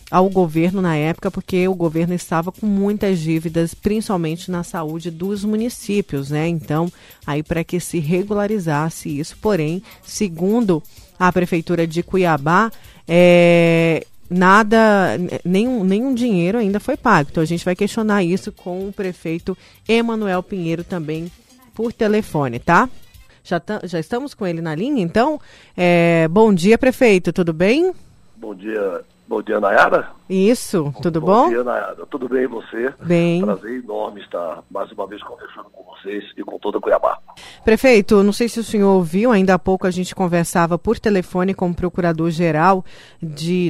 ao governo na época, porque o governo estava com muitas dívidas, principalmente na saúde dos municípios, né? Então, aí para que se regularizasse isso, porém, segundo a Prefeitura de Cuiabá, é, nada, nenhum, nenhum dinheiro ainda foi pago. Então a gente vai questionar isso com o prefeito Emanuel Pinheiro também por telefone, tá? Já, já estamos com ele na linha, então. É, bom dia, prefeito, tudo bem? Bom dia, bom dia, Nayara. Isso, tudo bom? Bom dia, Nayara. Tudo bem você? Bem. Prazer enorme estar mais uma vez conversando com vocês e com toda Cuiabá. Prefeito, não sei se o senhor ouviu, ainda há pouco a gente conversava por telefone com o procurador-geral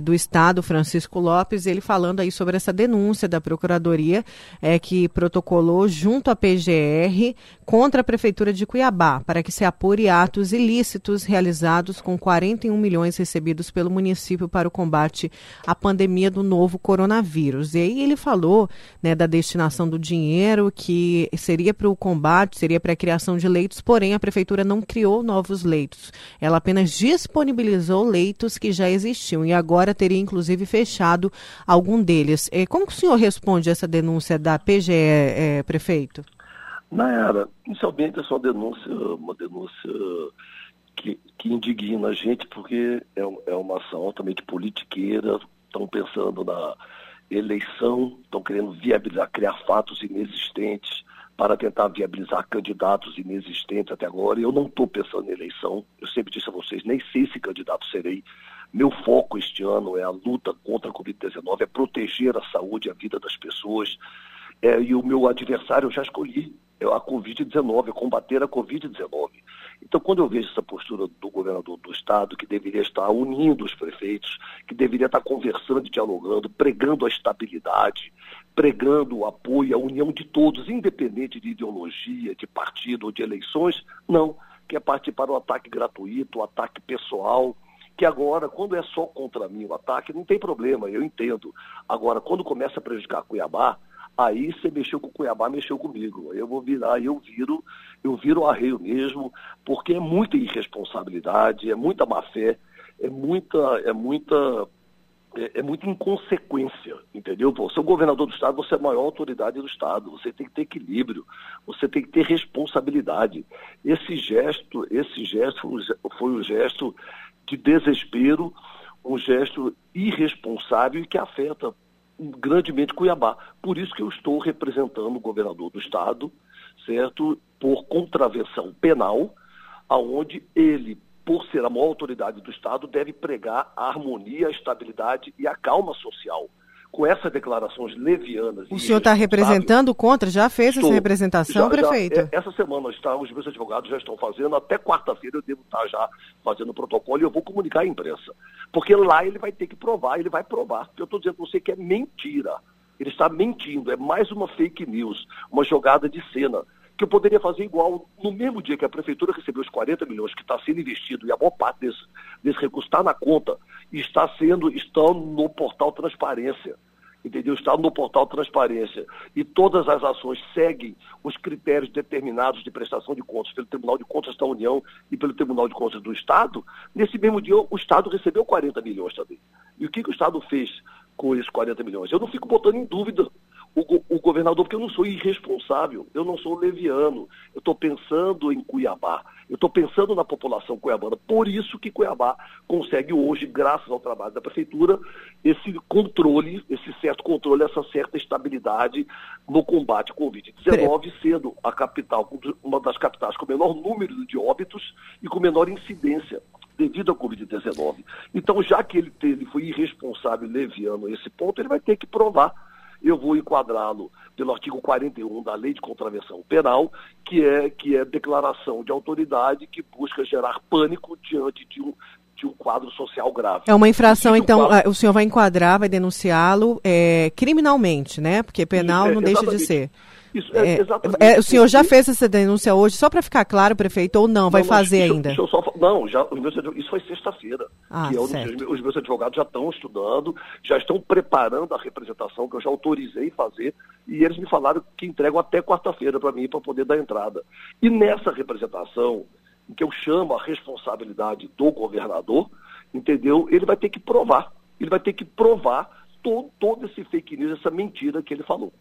do Estado, Francisco Lopes, ele falando aí sobre essa denúncia da Procuradoria é, que protocolou junto à PGR contra a Prefeitura de Cuiabá para que se apure atos ilícitos realizados com 41 milhões recebidos pelo município para o combate à pandemia do novo coronavírus. E aí ele falou né, da destinação do dinheiro que seria para o combate, seria para a criação de leitos, porém a prefeitura não criou novos leitos. Ela apenas disponibilizou leitos que já existiam e agora teria inclusive fechado algum deles. É, como o senhor responde essa denúncia da PGE, é, prefeito? Nayara, inicialmente é só denúncia, uma denúncia que, que indigna a gente, porque é, é uma ação altamente politiqueira, estão pensando na eleição, estão querendo viabilizar, criar fatos inexistentes para tentar viabilizar candidatos inexistentes até agora. Eu não estou pensando em eleição, eu sempre disse a vocês, nem sei se candidato serei. Meu foco este ano é a luta contra a Covid-19, é proteger a saúde e a vida das pessoas. É, e o meu adversário eu já escolhi, é a Covid-19, é combater a Covid-19. Então, quando eu vejo essa postura do governador do Estado, que deveria estar unindo os prefeitos, que deveria estar conversando dialogando, pregando a estabilidade, pregando o apoio, a união de todos, independente de ideologia, de partido ou de eleições, não. Quer partir para o ataque gratuito, o ataque pessoal, que agora, quando é só contra mim o ataque, não tem problema, eu entendo. Agora, quando começa a prejudicar Cuiabá, aí você mexeu com Cuiabá, mexeu comigo. Eu vou virar, eu viro, eu viro arreio mesmo, porque é muita irresponsabilidade, é muita má fé, é muita, é muita, é, é muita inconsequência, entendeu? Você é o governador do estado, você é a maior autoridade do estado, você tem que ter equilíbrio, você tem que ter responsabilidade. Esse gesto, esse gesto foi um gesto de desespero, um gesto irresponsável e que afeta grandemente Cuiabá. Por isso que eu estou representando o governador do estado, certo? Por contravenção penal, aonde ele, por ser a maior autoridade do estado, deve pregar a harmonia, a estabilidade e a calma social com essas declarações levianas. O senhor está representando contra? Já fez Estou, essa representação, já, prefeito? Já, é, essa semana está, os meus advogados já estão fazendo, até quarta-feira eu devo estar já fazendo o protocolo e eu vou comunicar à imprensa. Porque lá ele vai ter que provar, ele vai provar. Eu estou dizendo para você que é mentira. Ele está mentindo, é mais uma fake news, uma jogada de cena que eu poderia fazer igual no mesmo dia que a prefeitura recebeu os 40 milhões que está sendo investido e a maior parte desse, desse recurso está na conta e está sendo, estão no portal Transparência. Entendeu? Está no portal Transparência. E todas as ações seguem os critérios determinados de prestação de contas pelo Tribunal de Contas da União e pelo Tribunal de Contas do Estado. Nesse mesmo dia, o Estado recebeu 40 milhões também. E o que, que o Estado fez com esses 40 milhões? Eu não fico botando em dúvida o, o governador, porque eu não sou irresponsável, eu não sou leviano, eu estou pensando em Cuiabá, eu estou pensando na população cuiabana. Por isso que Cuiabá consegue hoje, graças ao trabalho da prefeitura, esse controle, esse certo controle, essa certa estabilidade no combate ao Covid-19, sendo a capital, uma das capitais com o menor número de óbitos e com menor incidência devido à Covid-19. Então, já que ele, teve, foi irresponsável leviano esse ponto, ele vai ter que provar eu vou enquadrá-lo pelo artigo 41 da Lei de Contravenção Penal, que é, que é declaração de autoridade que busca gerar pânico diante de um, de um quadro social grave. É uma infração, então, quadro... o senhor vai enquadrar, vai denunciá-lo é, criminalmente, né? Porque penal é, não deixa de ser. Isso, é, é, é, o senhor já fez essa denúncia hoje, só para ficar claro, prefeito, ou não? Vai não, fazer ainda? Só, não, já, isso foi sexta-feira. Ah, é os, os meus advogados já estão estudando, já estão preparando a representação, que eu já autorizei fazer, e eles me falaram que entregam até quarta-feira para mim, para poder dar entrada. E nessa representação, em que eu chamo a responsabilidade do governador, entendeu? Ele vai ter que provar. Ele vai ter que provar todo, todo esse fake news, essa mentira que ele falou.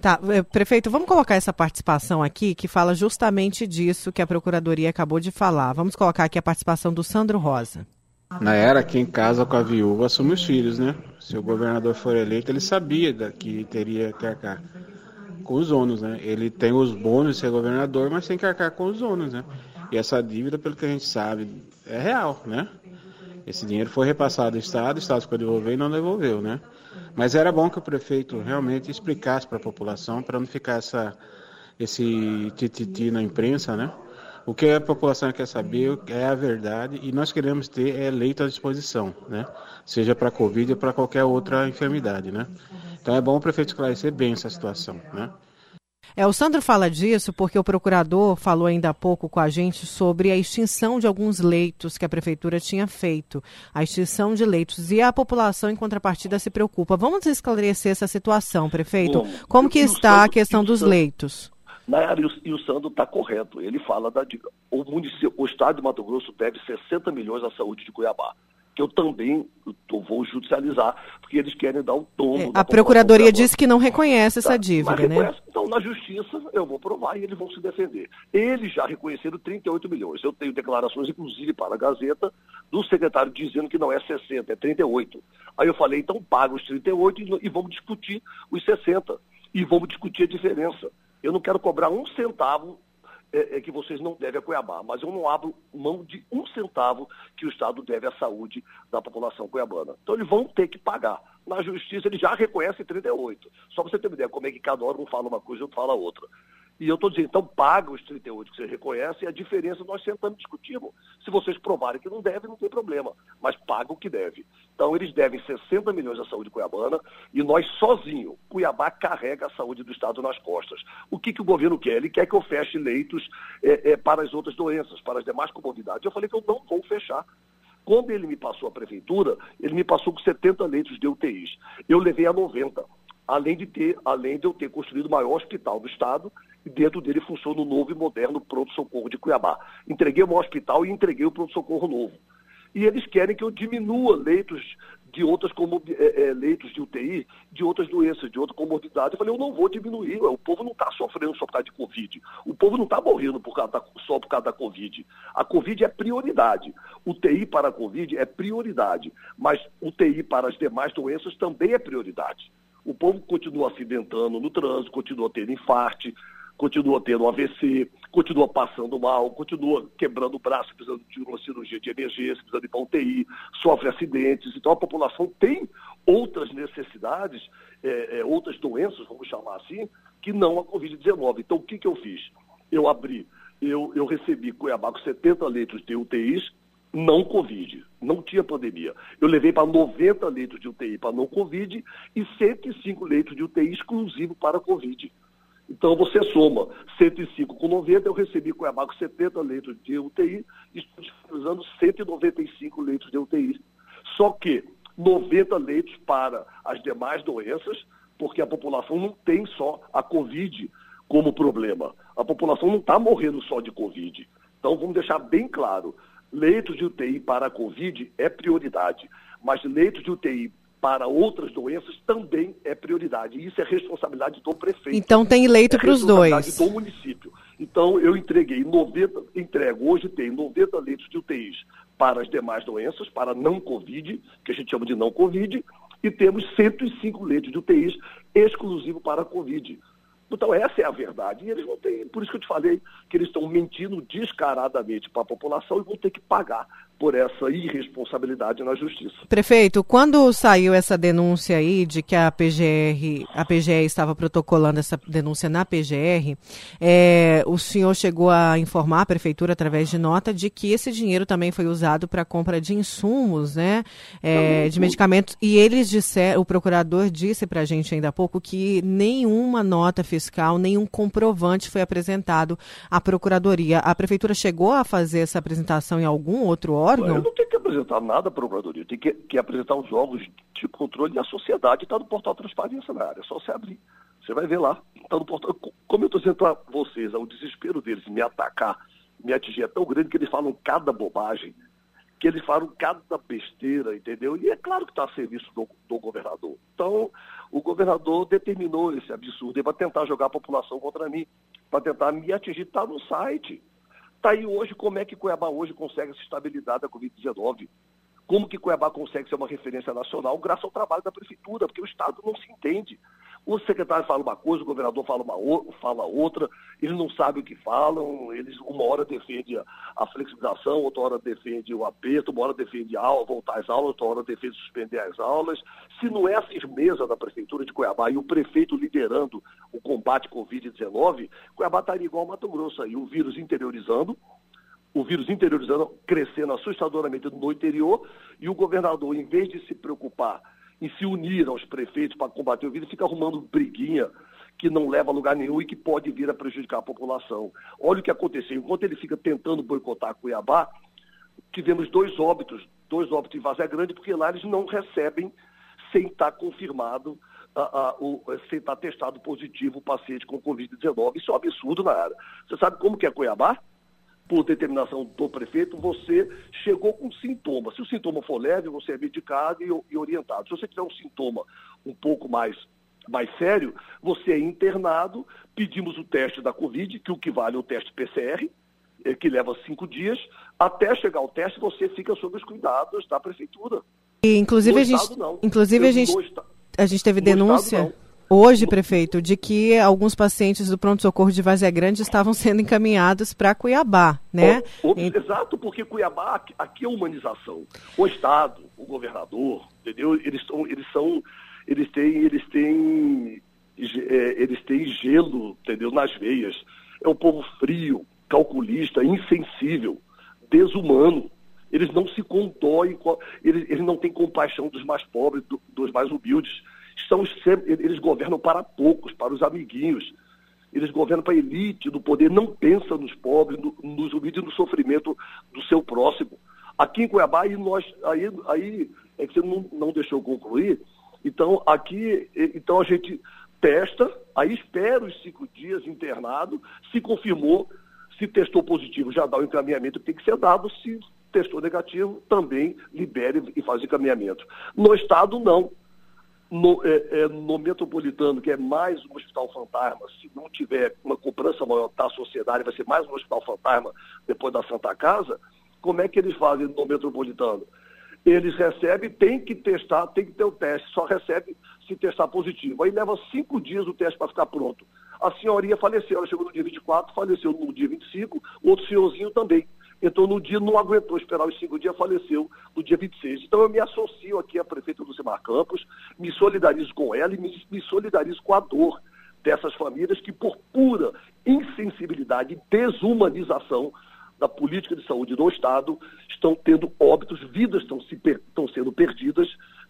Tá, eh, prefeito, vamos colocar essa participação aqui que fala justamente disso que a Procuradoria acabou de falar. Vamos colocar aqui a participação do Sandro Rosa. Na era, quem casa com a viúva assume os filhos, né? Se o governador for eleito, ele sabia que teria que arcar com os ônus, né? Ele tem os bônus de ser governador, mas tem que arcar com os ônus, né? E essa dívida, pelo que a gente sabe, é real, né? Esse dinheiro foi repassado ao Estado, o Estado ficou devolver e não devolveu, né? Mas era bom que o prefeito realmente explicasse para a população, para não ficar essa, esse tititi na imprensa, né? O que a população quer saber é a verdade e nós queremos ter é, leito à disposição, né? Seja para Covid ou para qualquer outra enfermidade, né? Então é bom o prefeito esclarecer bem essa situação, né? É, o Sandro fala disso porque o procurador falou ainda há pouco com a gente sobre a extinção de alguns leitos que a prefeitura tinha feito, a extinção de leitos. E a população, em contrapartida, se preocupa. Vamos esclarecer essa situação, prefeito? Como, Como que está a questão dos leitos? Nayara, e o Sandro está correto. Ele fala da. O, município, o Estado de Mato Grosso deve 60 milhões à saúde de Cuiabá que eu também eu vou judicializar, porque eles querem dar o tom. É, a Procuradoria disse que não reconhece essa tá, dívida, né? Então, na Justiça, eu vou provar e eles vão se defender. Eles já reconheceram 38 milhões. Eu tenho declarações, inclusive, para a Gazeta, do secretário dizendo que não é 60, é 38. Aí eu falei, então paga os 38 e vamos discutir os 60. E vamos discutir a diferença. Eu não quero cobrar um centavo é, é, que vocês não devem a Cuiabá, mas eu não abro mão de um centavo que o Estado deve à saúde da população cuiabana. Então eles vão ter que pagar. Na justiça eles já reconhecem 38. Só para você ter uma ideia como é que cada um fala uma coisa e outro fala outra. E eu estou dizendo, então paga os 38 que vocês reconhecem a diferença nós sentamos e discutimos. Se vocês provarem que não deve, não tem problema, mas paga o que deve. Então eles devem 60 milhões à saúde cuiabana e nós sozinho, Cuiabá carrega a saúde do Estado nas costas. O que, que o governo quer? Ele quer que eu feche leitos é, é, para as outras doenças, para as demais comunidades. Eu falei que eu não vou fechar. Quando ele me passou a prefeitura, ele me passou com 70 leitos de UTIs. Eu levei a 90 além de ter, além de eu ter construído o maior hospital do estado e dentro dele funciona o novo e moderno pronto-socorro de Cuiabá. Entreguei o hospital e entreguei o pronto-socorro novo. E eles querem que eu diminua leitos de outras como, é, é, leitos de UTI, de outras doenças, de outra comorbidade. Eu falei, eu não vou diminuir, o povo não está sofrendo só por causa de Covid. O povo não está morrendo por da, só por causa da Covid. A Covid é prioridade. UTI para a Covid é prioridade. Mas UTI para as demais doenças também é prioridade. O povo continua acidentando no trânsito, continua tendo infarte, continua tendo AVC, continua passando mal, continua quebrando o braço, precisando de uma cirurgia de emergência, precisando ir para UTI, sofre acidentes. Então a população tem outras necessidades, é, é, outras doenças, vamos chamar assim, que não a Covid-19. Então o que, que eu fiz? Eu abri, eu, eu recebi Cuiabá com 70 leitos de UTIs, não Covid, não tinha pandemia. Eu levei para 90 leitos de UTI para não Covid e 105 leitos de UTI exclusivo para Covid. Então você soma 105 com 90, eu recebi Cuiabá com 70 leitos de UTI e estou disponibilizando 195 leitos de UTI. Só que 90 leitos para as demais doenças, porque a população não tem só a Covid como problema. A população não está morrendo só de Covid. Então vamos deixar bem claro, leitos de UTI para a Covid é prioridade, mas leitos de UTI para outras doenças também é prioridade. Isso é responsabilidade do prefeito. Então tem leito é para os dois. do município. Então eu entreguei 90, entrego, hoje tem 90 leitos de UTIs para as demais doenças, para não Covid, que a gente chama de não Covid, e temos 105 leitos de UTIs exclusivo para a Covid. Então, essa é a verdade. E eles vão ter, por isso que eu te falei, que eles estão mentindo descaradamente para a população e vão ter que pagar por essa irresponsabilidade na justiça. Prefeito, quando saiu essa denúncia aí de que a PGR, a PGR estava protocolando essa denúncia na PGR, é, o senhor chegou a informar a prefeitura através de nota de que esse dinheiro também foi usado para compra de insumos, né, é, de medicamentos. E eles disseram, o procurador disse para a gente ainda há pouco que nenhuma nota fiscal, nenhum comprovante foi apresentado à procuradoria. A prefeitura chegou a fazer essa apresentação em algum outro órgão? Órgão? Eu não tenho que apresentar nada para a Procuradoria, tem que, que, apresentar os órgãos de controle da sociedade, está no portal Transparência na área, é só você abrir. Você vai ver lá, está no portal. Como eu estou dizendo para vocês, o desespero deles me atacar, me atingir é tão grande que eles falam cada bobagem, que eles falam cada besteira, entendeu? E é claro que está a serviço do, do, governador. Então, o governador determinou esse absurdo, ele vai tentar jogar a população contra mim, para tentar me atingir, está no site. Está aí hoje como é que Cuiabá hoje consegue essa estabilidade da Covid-19. Como que Cuiabá consegue ser uma referência nacional graças ao trabalho da prefeitura, porque o Estado não se entende. O secretário fala uma coisa, o governador fala, uma, fala outra, eles não sabem o que falam, eles uma hora defende a, a flexibilização, outra hora defende o aperto, uma hora defende a voltar às aulas, outra hora defende suspender as aulas. Se não é a firmeza da Prefeitura de Cuiabá e o prefeito liderando o combate Covid-19, Cuiabá estaria igual ao Mato Grosso aí, o vírus interiorizando, o vírus interiorizando, crescendo assustadoramente no interior, e o governador, em vez de se preocupar em se unir aos prefeitos para combater o vírus, fica arrumando briguinha que não leva a lugar nenhum e que pode vir a prejudicar a população. Olha o que aconteceu. Enquanto ele fica tentando boicotar Cuiabá, tivemos dois óbitos, dois óbitos em Vazé Grande, porque lá eles não recebem sem estar confirmado, o, sem estar testado positivo o paciente com Covid-19. Isso é um absurdo na área. Você sabe como que é Cuiabá? Por determinação do prefeito, você chegou com sintoma. Se o sintoma for leve, você é medicado e, orientado. Se você tiver um sintoma um pouco mais, mais sério, você é internado, pedimos o teste da Covid, que o que vale é o teste PCR, é, que leva cinco dias. Até chegar o teste, você fica sob os cuidados da prefeitura. E, inclusive, no a gente, estado, inclusive a gente, a gente teve denúncia... Estado, hoje, prefeito, de que alguns pacientes do pronto-socorro de Vazia Grande estavam sendo encaminhados para Cuiabá, né? O, o, exato, porque Cuiabá, aqui é humanização. O Estado, o governador, entendeu? Eles, são, eles são, eles têm, eles têm, é, eles têm gelo, entendeu? Nas veias. É um povo frio, calculista, insensível, desumano. Eles não se condoem, eles, eles não têm compaixão dos mais pobres, do, dos mais humildes sempre, eles governam para poucos, para os amiguinhos. Eles governam para a elite do poder, não pensam nos pobres, no, nos humildes e no sofrimento do seu próximo. Aqui em Cuiabá, aí, nós, aí, aí é que você não, não deixou concluir, então aqui, então a gente testa, aí espera os cinco dias internado, se confirmou, se testou positivo, já dá o encaminhamento que tem que ser dado, se testou negativo, também libere e faz encaminhamento. No Estado, não no, é, é, no, metropolitano, que é mais um hospital fantasma, se não tiver uma cobrança maior da sociedade, vai ser mais um hospital fantasma depois da Santa Casa, como é que eles fazem no metropolitano? Eles recebem, tem que testar, tem que ter o teste, só recebe se testar positivo. Aí leva cinco dias o teste para ficar pronto. A senhoria faleceu, ela chegou no dia 24, faleceu no dia 25, outro senhorzinho também. Então, no dia, não aguentou esperar os cinco dias, faleceu no dia 26. Então, eu me associo aqui à prefeita Lucimar Campos, me solidarizo com ela e me, me solidarizo com a dor dessas famílias que, por pura insensibilidade e desumanização da política de saúde do Estado, estão tendo óbitos, vidas estão, se, estão sendo perdidas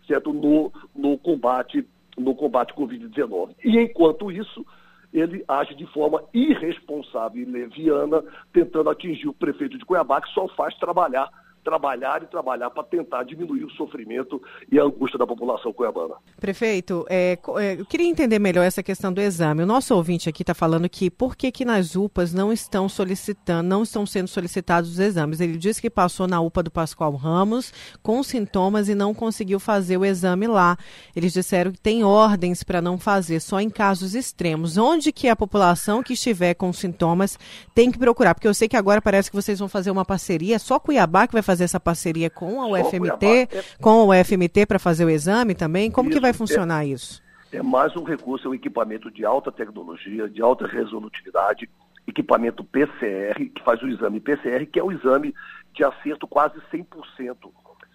certo? No, no combate no combate Covid-19. E, enquanto isso, ele age de forma irresponsável e leviana, tentando atingir o prefeito de Cuiabá, que só faz trabalhar trabalhar e trabalhar para tentar diminuir o sofrimento e a angústia da população cuiabana. Prefeito, é, é, eu queria entender melhor essa questão do exame. O nosso ouvinte aqui está falando que por que, que nas UPAs não estão solicitando, não estão sendo solicitados os exames. Ele disse que passou na UPA do Pascoal Ramos com sintomas e não conseguiu fazer o exame lá. Eles disseram que tem ordens para não fazer, só em casos extremos. Onde que a população que estiver com sintomas tem que procurar? Porque eu sei que agora parece que vocês vão fazer uma parceria, só Cuiabá que vai fazer fazer essa parceria com a UFMT, é com a UFMT para fazer o exame também? Como isso, que vai funcionar é, isso? É mais um recurso, é um equipamento de alta tecnologia, de alta resolutividade, equipamento PCR, que faz o exame PCR, que é o exame de acerto quase 100%,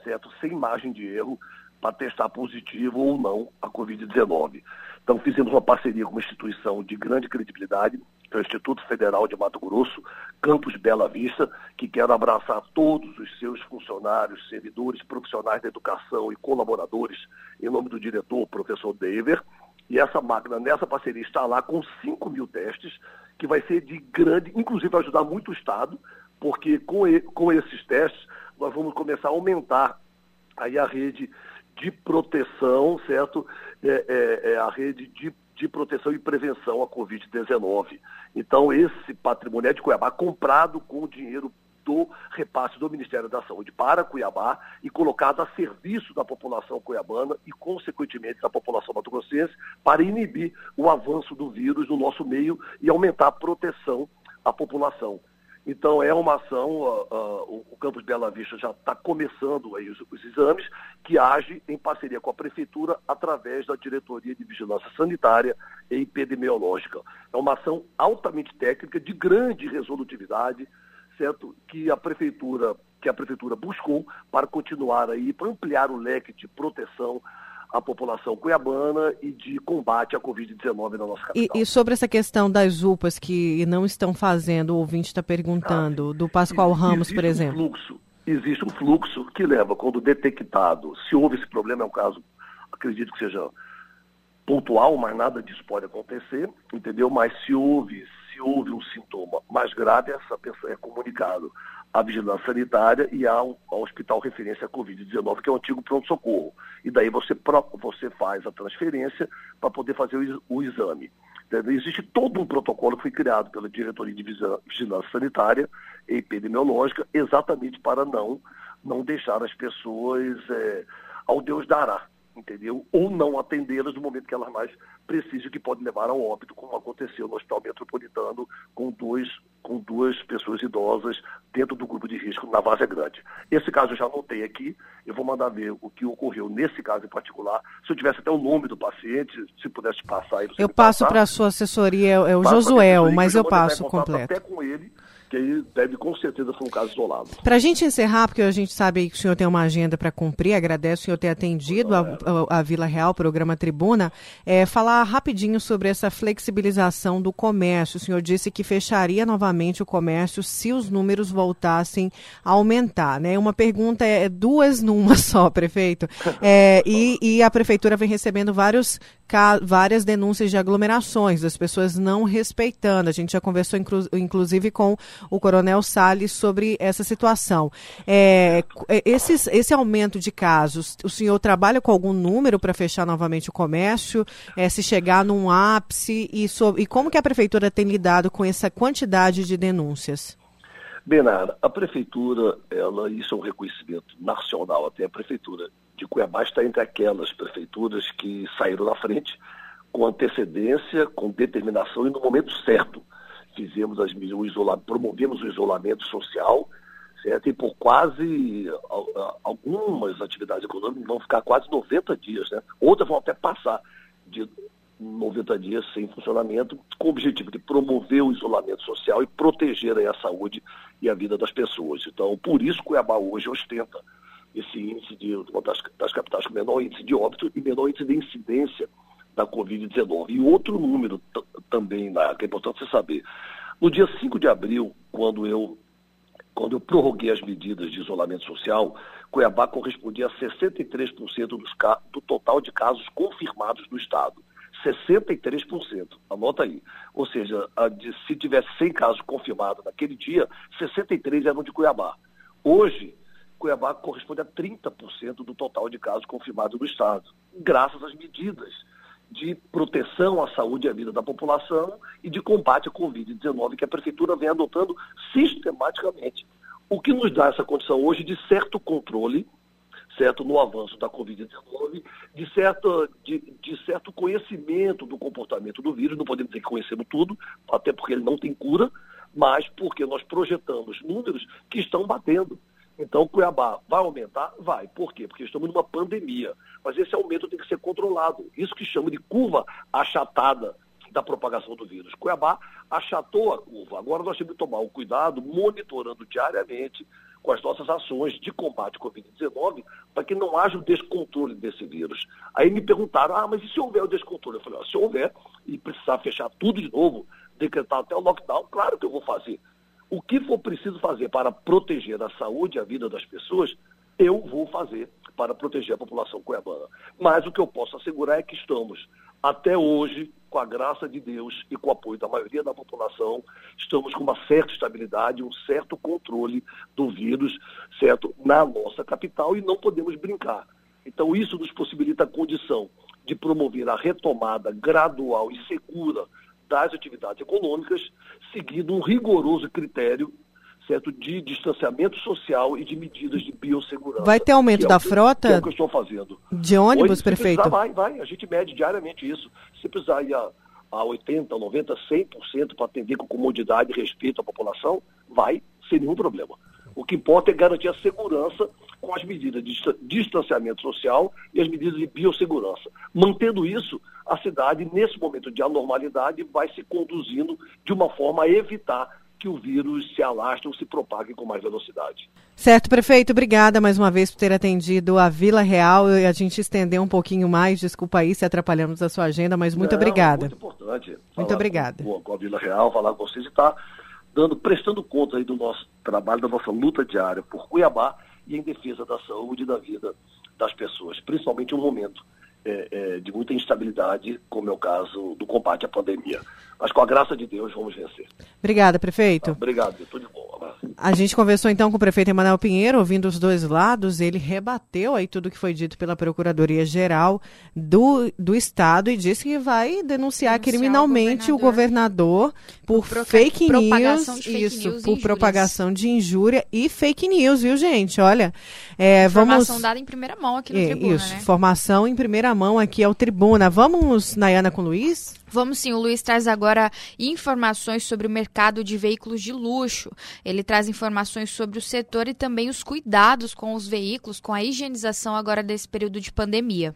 certo? Sem margem de erro, para testar positivo ou não a Covid-19. Então fizemos uma parceria com uma instituição de grande credibilidade, que o Instituto Federal de Mato Grosso, Campus Bela Vista, que quer abraçar todos os seus funcionários, servidores, profissionais da educação e colaboradores, em nome do diretor, professor Dever. E essa máquina, nessa parceria, está lá com 5 mil testes, que vai ser de grande, inclusive vai ajudar muito o Estado, porque com, com esses testes nós vamos começar a aumentar aí a rede de proteção, certo? É, é, é a rede de, de proteção e prevenção à Covid-19. Então, esse patrimônio é de Cuiabá, comprado com o dinheiro do repasse do Ministério da Saúde para Cuiabá e colocado a serviço da população cuiabana e, consequentemente, da população mato-grossense para inibir o avanço do vírus no nosso meio e aumentar a proteção à população. Então, é uma ação, uh, uh, o Campus Bela Vista já está começando aí os, os, exames, que age em parceria com a Prefeitura através da Diretoria de Vigilância Sanitária e Epidemiológica. É uma ação altamente técnica, de grande resolutividade, certo? Que a Prefeitura, que a Prefeitura buscou para continuar aí, para ampliar o leque de proteção a população cuiabana e de combate à Covid-19 na nossa capital. E, e, sobre essa questão das UPAs que não estão fazendo, o ouvinte está perguntando, ah, do Pascoal Ramos, por exemplo. Um fluxo, existe um fluxo que leva, quando detectado, se houve esse problema, é um caso, acredito que seja pontual, mas nada disso pode acontecer, entendeu? Mas se houve, se houve um sintoma mais grave, essa pessoa é comunicado à vigilância sanitária e ao, ao hospital referência à Covid-19, que é o antigo pronto-socorro. E daí você, você faz a transferência para poder fazer o, o exame. Existe todo um protocolo que foi criado pela Diretoria de Vigilância Sanitária e Epidemiológica, exatamente para não, não deixar as pessoas é, ao Deus dará entendeu? Ou não atendê-las no momento que elas mais precisam, que pode levar ao óbito, como aconteceu no Hospital Metropolitano com, dois, com duas pessoas idosas dentro do grupo de risco na Várzea Grande. Esse caso eu já anotei aqui, eu vou mandar ver o que ocorreu nesse caso em particular. Se eu tivesse até o nome do paciente, se pudesse passar. Eu passo para a sua assessoria, é o Josué, mas eu passo completo. Até com ele que aí deve com certeza ser um caso isolado. Para a gente encerrar, porque a gente sabe que o senhor tem uma agenda para cumprir, agradeço o senhor ter atendido a, a, a, Vila Real, programa Tribuna, é, falar rapidinho sobre essa flexibilização do comércio. O senhor disse que fecharia novamente o comércio se os números voltassem a aumentar. Né? Uma pergunta é duas numa só, prefeito. É, e, e a prefeitura vem recebendo vários várias denúncias de aglomerações, das pessoas não respeitando. A gente já conversou, inclu inclusive, com o Coronel Salles sobre essa situação. É, é, esses, esse aumento de casos, o senhor trabalha com algum número para fechar novamente o comércio? É, se chegar num ápice? E, sobre, e como que a Prefeitura tem lidado com essa quantidade de denúncias? Benara, a Prefeitura, ela, isso é um reconhecimento nacional, até a Prefeitura de Cuiabá está entre aquelas prefeituras que saíram na frente com antecedência, com determinação e no momento certo. Fizemos as, o isolamento, promovemos o isolamento social, certo? E por quase algumas atividades econômicas vão ficar quase 90 dias, né? Outras vão até passar de 90 dias sem funcionamento, com o objetivo de promover o isolamento social e proteger a saúde e a vida das pessoas. Então, por isso Cuiabá hoje ostenta esse índice de, das, das capitais com menor índice de óbito e menor índice de incidência da Covid-19. E outro número também, né, que é importante você saber. No dia 5 de abril, quando eu, quando eu prorroguei as medidas de isolamento social, Cuiabá correspondia a 63% dos, do total de casos confirmados no Estado. 63%, anota aí. Ou seja, de, se tivesse 100 casos confirmados naquele dia, 63 eram de Cuiabá. Hoje, Cuiabá corresponde a 30% do total de casos confirmados no Estado, graças às medidas de proteção à saúde e à vida da população e de combate à Covid-19 que a Prefeitura vem adotando sistematicamente. O que nos dá essa condição hoje de certo controle, certo, no avanço da Covid-19, de certo, de, de certo conhecimento do comportamento do vírus, não podemos dizer que conhecemos tudo, até porque ele não tem cura, mas porque nós projetamos números que estão batendo. Então, Cuiabá vai aumentar? Vai. Por quê? Porque estamos numa pandemia. Mas esse aumento tem que ser controlado. Isso que chama de curva achatada da propagação do vírus. Cuiabá achatou a curva. Agora nós temos que tomar o cuidado, monitorando diariamente com as nossas ações de combate à Covid-19, para que não haja o descontrole desse vírus. Aí me perguntaram, ah, mas e se houver o descontrole? Eu falei, ah, se houver e precisar fechar tudo de novo, decretar até o lockdown, claro que eu vou fazer. O que for preciso fazer para proteger a saúde e a vida das pessoas, eu vou fazer para proteger a população cuiabana. Mas o que eu posso assegurar é que estamos, até hoje, com a graça de Deus e com o apoio da maioria da população, estamos com uma certa estabilidade, um certo controle do vírus, certo, na nossa capital e não podemos brincar. Então isso nos possibilita a condição de promover a retomada gradual e segura das atividades econômicas, seguindo um rigoroso critério certo, de distanciamento social e de medidas de biossegurança. Vai ter aumento é da que, frota? Que é o que eu estou fazendo. De ônibus, Oi, prefeito? Precisar, vai, vai. A gente mede diariamente isso. Se precisar ir a, a 80%, 90%, 100% para atender com comodidade e respeito à população, Vai sem nenhum problema. O que importa é garantir a segurança com as medidas de distanciamento social e as medidas de biossegurança. Mantendo isso, a cidade, nesse momento de anormalidade, vai se conduzindo de uma forma a evitar que o vírus se alastre ou se propague com mais velocidade. Certo, prefeito, obrigada mais uma vez por ter atendido a Vila Real e a gente estender um pouquinho mais. Desculpa aí se atrapalhamos a sua agenda, mas muito Não, obrigada. Muito importante. Muito obrigada. Com, com, a Vila Real, falar com vocês e estar tá dando, prestando conta aí do nosso trabalho, da nossa luta diária por Cuiabá e em defesa da saúde e da vida das pessoas, principalmente um momento é, é, de muita instabilidade, como é o caso do combate à pandemia. Mas com a graça de Deus vamos vencer. Obrigada, prefeito. Ah, obrigado, tudo de bom. A gente conversou então com o prefeito Emanuel Pinheiro, ouvindo os dois lados. Ele rebateu aí tudo que foi dito pela Procuradoria-Geral do, do Estado e disse que vai denunciar, denunciar criminalmente o governador, o governador por, por fake news. Fake isso, news por propagação de injúria e fake news, viu, gente? Olha, é, Informação vamos. dada em primeira mão aqui no é, Tribuna. Isso, né? informação em primeira mão aqui ao Tribuna. Vamos, Nayana, com o Luiz? Vamos sim, o Luiz traz agora informações sobre o mercado de veículos de luxo. Ele traz informações sobre o setor e também os cuidados com os veículos, com a higienização agora desse período de pandemia.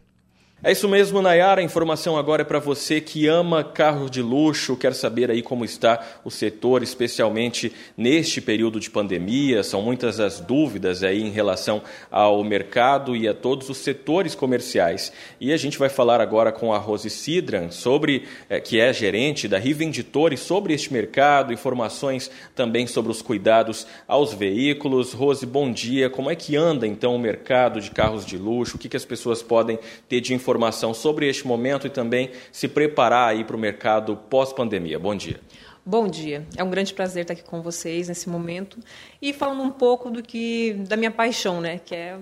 É isso mesmo, Nayara. A informação agora é para você que ama carro de luxo, quer saber aí como está o setor, especialmente neste período de pandemia. São muitas as dúvidas aí em relação ao mercado e a todos os setores comerciais. E a gente vai falar agora com a Rose Sidran, sobre, é, que é gerente da Rivenditore, sobre este mercado, informações também sobre os cuidados aos veículos. Rose, bom dia. Como é que anda então o mercado de carros de luxo? O que, que as pessoas podem ter de informação? Informação sobre este momento e também se preparar aí para o mercado pós-pandemia. Bom dia. Bom dia. É um grande prazer estar aqui com vocês nesse momento e falando um pouco do que da minha paixão, né, que é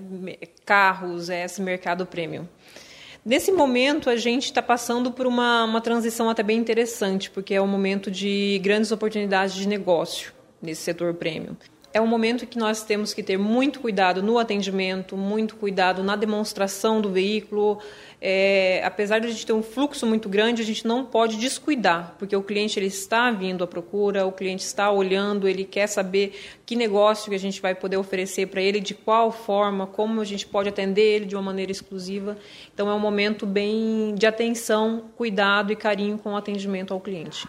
carros, é esse mercado premium. Nesse momento, a gente está passando por uma, uma transição até bem interessante, porque é um momento de grandes oportunidades de negócio nesse setor premium é um momento que nós temos que ter muito cuidado no atendimento, muito cuidado na demonstração do veículo. É, apesar de a gente ter um fluxo muito grande, a gente não pode descuidar, porque o cliente ele está vindo à procura, o cliente está olhando, ele quer saber que negócio que a gente vai poder oferecer para ele, de qual forma, como a gente pode atender ele de uma maneira exclusiva. Então é um momento bem de atenção, cuidado e carinho com o atendimento ao cliente.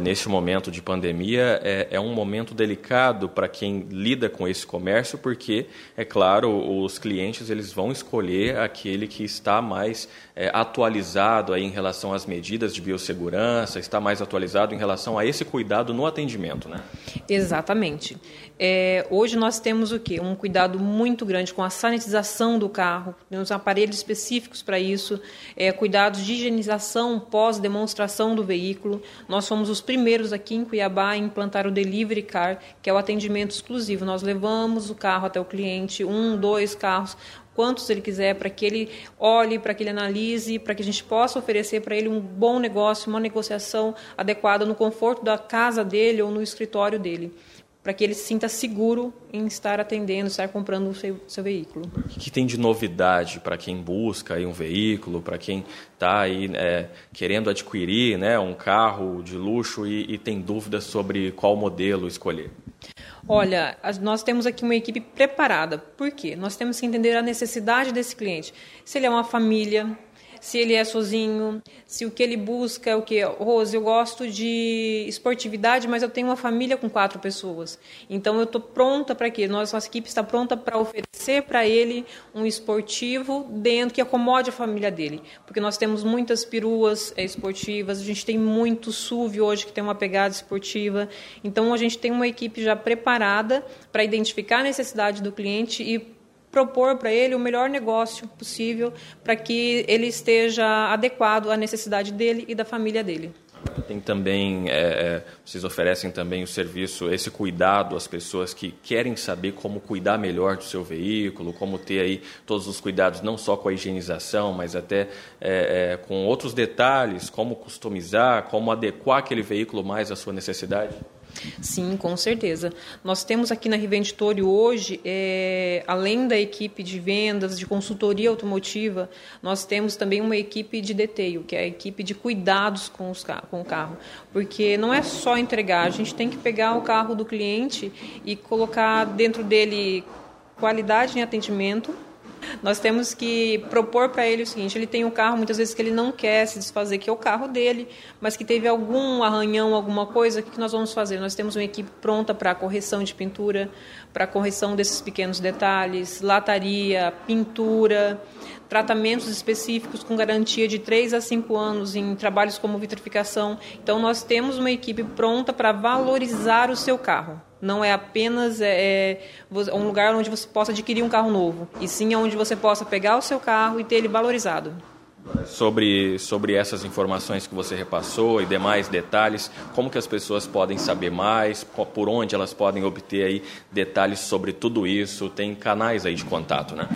Neste momento de pandemia, é, é um momento delicado para quem lida com esse comércio, porque, é claro, os clientes eles vão escolher aquele que está mais é, atualizado aí em relação às medidas de biossegurança, está mais atualizado em relação a esse cuidado no atendimento, né? Exatamente. É, hoje nós temos o quê? Um cuidado muito grande com a sanitização do carro, temos aparelhos específicos para isso, é, cuidados de higienização pós-demonstração do veículo. Nós fomos os primeiros aqui em Cuiabá a implantar o Delivery Car, que é o atendimento exclusivo. Nós levamos o carro até o cliente, um, dois carros, quantos ele quiser, para que ele olhe, para que ele analise, para que a gente possa oferecer para ele um bom negócio, uma negociação adequada no conforto da casa dele ou no escritório dele para que ele se sinta seguro em estar atendendo, estar comprando o seu, seu veículo. O que, tem de novidade para quem busca um veículo, para quem está aí é, querendo adquirir né, um carro de luxo e, e tem dúvidas sobre qual modelo escolher? Olha, nós temos aqui uma equipe preparada. Por quê? Nós temos que entender a necessidade desse cliente. Se ele é uma família, se ele é sozinho, se o que ele busca é o que. Rose, eu gosto de esportividade, mas eu tenho uma família com quatro pessoas. Então eu estou pronta para quê? Nossa, nossa equipe está pronta para oferecer para ele um esportivo dentro que acomode a família dele. Porque nós temos muitas peruas é, esportivas, a gente tem muito SUV hoje que tem uma pegada esportiva. Então a gente tem uma equipe já preparada para identificar a necessidade do cliente e propor para ele o melhor negócio possível para que ele esteja adequado à necessidade dele e da família dele. Tem também, é, vocês oferecem também o serviço, esse cuidado às pessoas que querem saber como cuidar melhor do seu veículo, como ter aí todos os cuidados, não só com a higienização, mas até é, é, com outros detalhes, como customizar, como adequar aquele veículo mais à sua necessidade? Sim, com certeza. Nós temos aqui na Rivenditore hoje, é, além da equipe de vendas, de consultoria automotiva, nós temos também uma equipe de deteio, que é a equipe de cuidados com, os, com o carro. Porque não é só entregar, a gente tem que pegar o carro do cliente e colocar dentro dele qualidade em atendimento, nós temos que propor para ele o seguinte: ele tem um carro muitas vezes que ele não quer se desfazer, que é o carro dele, mas que teve algum arranhão, alguma coisa, o que nós vamos fazer? Nós temos uma equipe pronta para correção de pintura, para correção desses pequenos detalhes, lataria, pintura, tratamentos específicos com garantia de 3 a 5 anos em trabalhos como vitrificação. Então, nós temos uma equipe pronta para valorizar o seu carro. Não é apenas é, é, um lugar onde você possa adquirir um carro novo, e sim onde você possa pegar o seu carro e ter ele valorizado. Sobre, sobre essas informações que você repassou e demais detalhes, como que as pessoas podem saber mais, por onde elas podem obter aí detalhes sobre tudo isso? Tem canais aí de contato, né?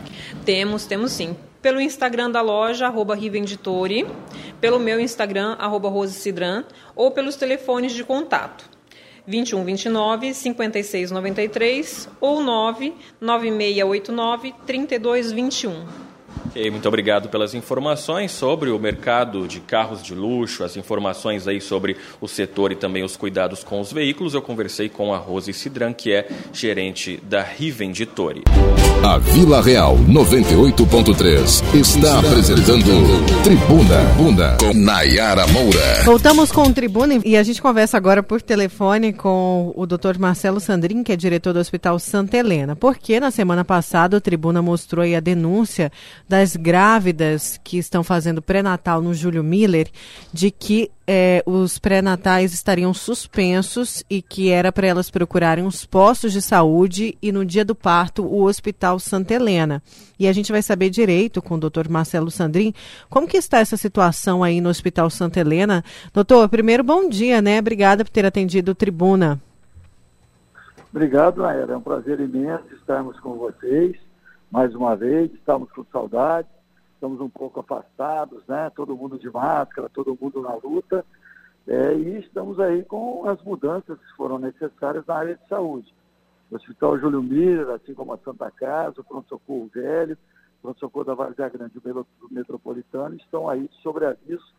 Temos, temos sim pelo Instagram da loja, arroba Rivenditore, pelo meu Instagram, arroba Rose Cidran, ou pelos telefones de contato. 21 29 56 93 ou 9 9689 3221. Okay, muito obrigado pelas informações sobre o mercado de carros de luxo, as informações aí sobre o setor e também os cuidados com os veículos. Eu conversei com a Rose Sidran, que é gerente da Rivenditore. A Vila Real 98.3 está apresentando Tribuna Bunda com Nayara Moura. Voltamos com o Tribuna e a gente conversa agora por telefone com o Dr. Marcelo Sandrin, que é diretor do Hospital Santa Helena. Porque na semana passada o Tribuna mostrou a denúncia das grávidas que estão fazendo pré-natal no Júlio Miller de que é, os pré-natais estariam suspensos e que era para elas procurarem os postos de saúde e no dia do parto o Hospital Santa Helena. E a gente vai saber direito com o doutor Marcelo Sandrin como que está essa situação aí no Hospital Santa Helena. Doutor, primeiro bom dia, né? Obrigada por ter atendido o Tribuna. Obrigado, Naira. É um prazer imenso estarmos com vocês mais uma vez, estamos com saudade, estamos um pouco afastados, né? Todo mundo de máscara, todo mundo na luta. É, e estamos aí com as mudanças que foram necessárias na área de saúde. O Hospital Júlio Miller, assim como a Santa Casa, o Pronto Socorro Velho, o Pronto Socorro da Várzea Grande e o Metropolitano estão aí sobre aviso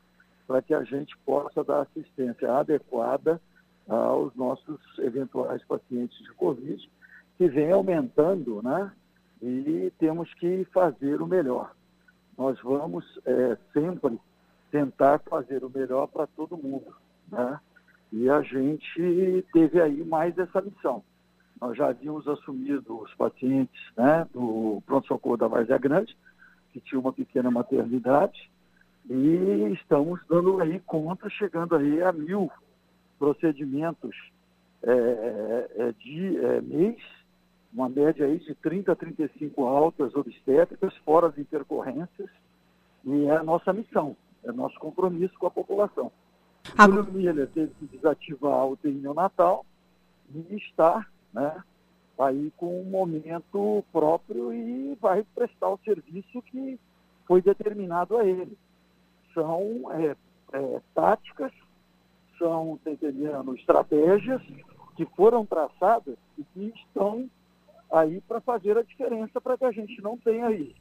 para que a gente possa dar assistência adequada aos nossos eventuais pacientes de Covid, que vem aumentando, né? E temos que fazer o melhor. Nós vamos é, sempre tentar fazer o melhor para todo mundo. Né? E a gente teve aí mais essa missão. Nós já havíamos assumido os pacientes né, do pronto-socorro da Várzea Grande, que tinha uma pequena maternidade, e estamos dando aí conta, chegando aí a mil procedimentos é, é, de é, mês uma média aí de 30 a 35 altas obstétricas, fora as intercorrências, e é a nossa missão, é nosso compromisso com a população. A Júlio Miller teve que desativar a UTI neonatal e está né, aí com um momento próprio e vai prestar o serviço que foi determinado a ele. São é, é, táticas, são, tá entendendo, estratégias que foram traçadas e que estão aí para fazer a diferença para que a gente não tenha aí.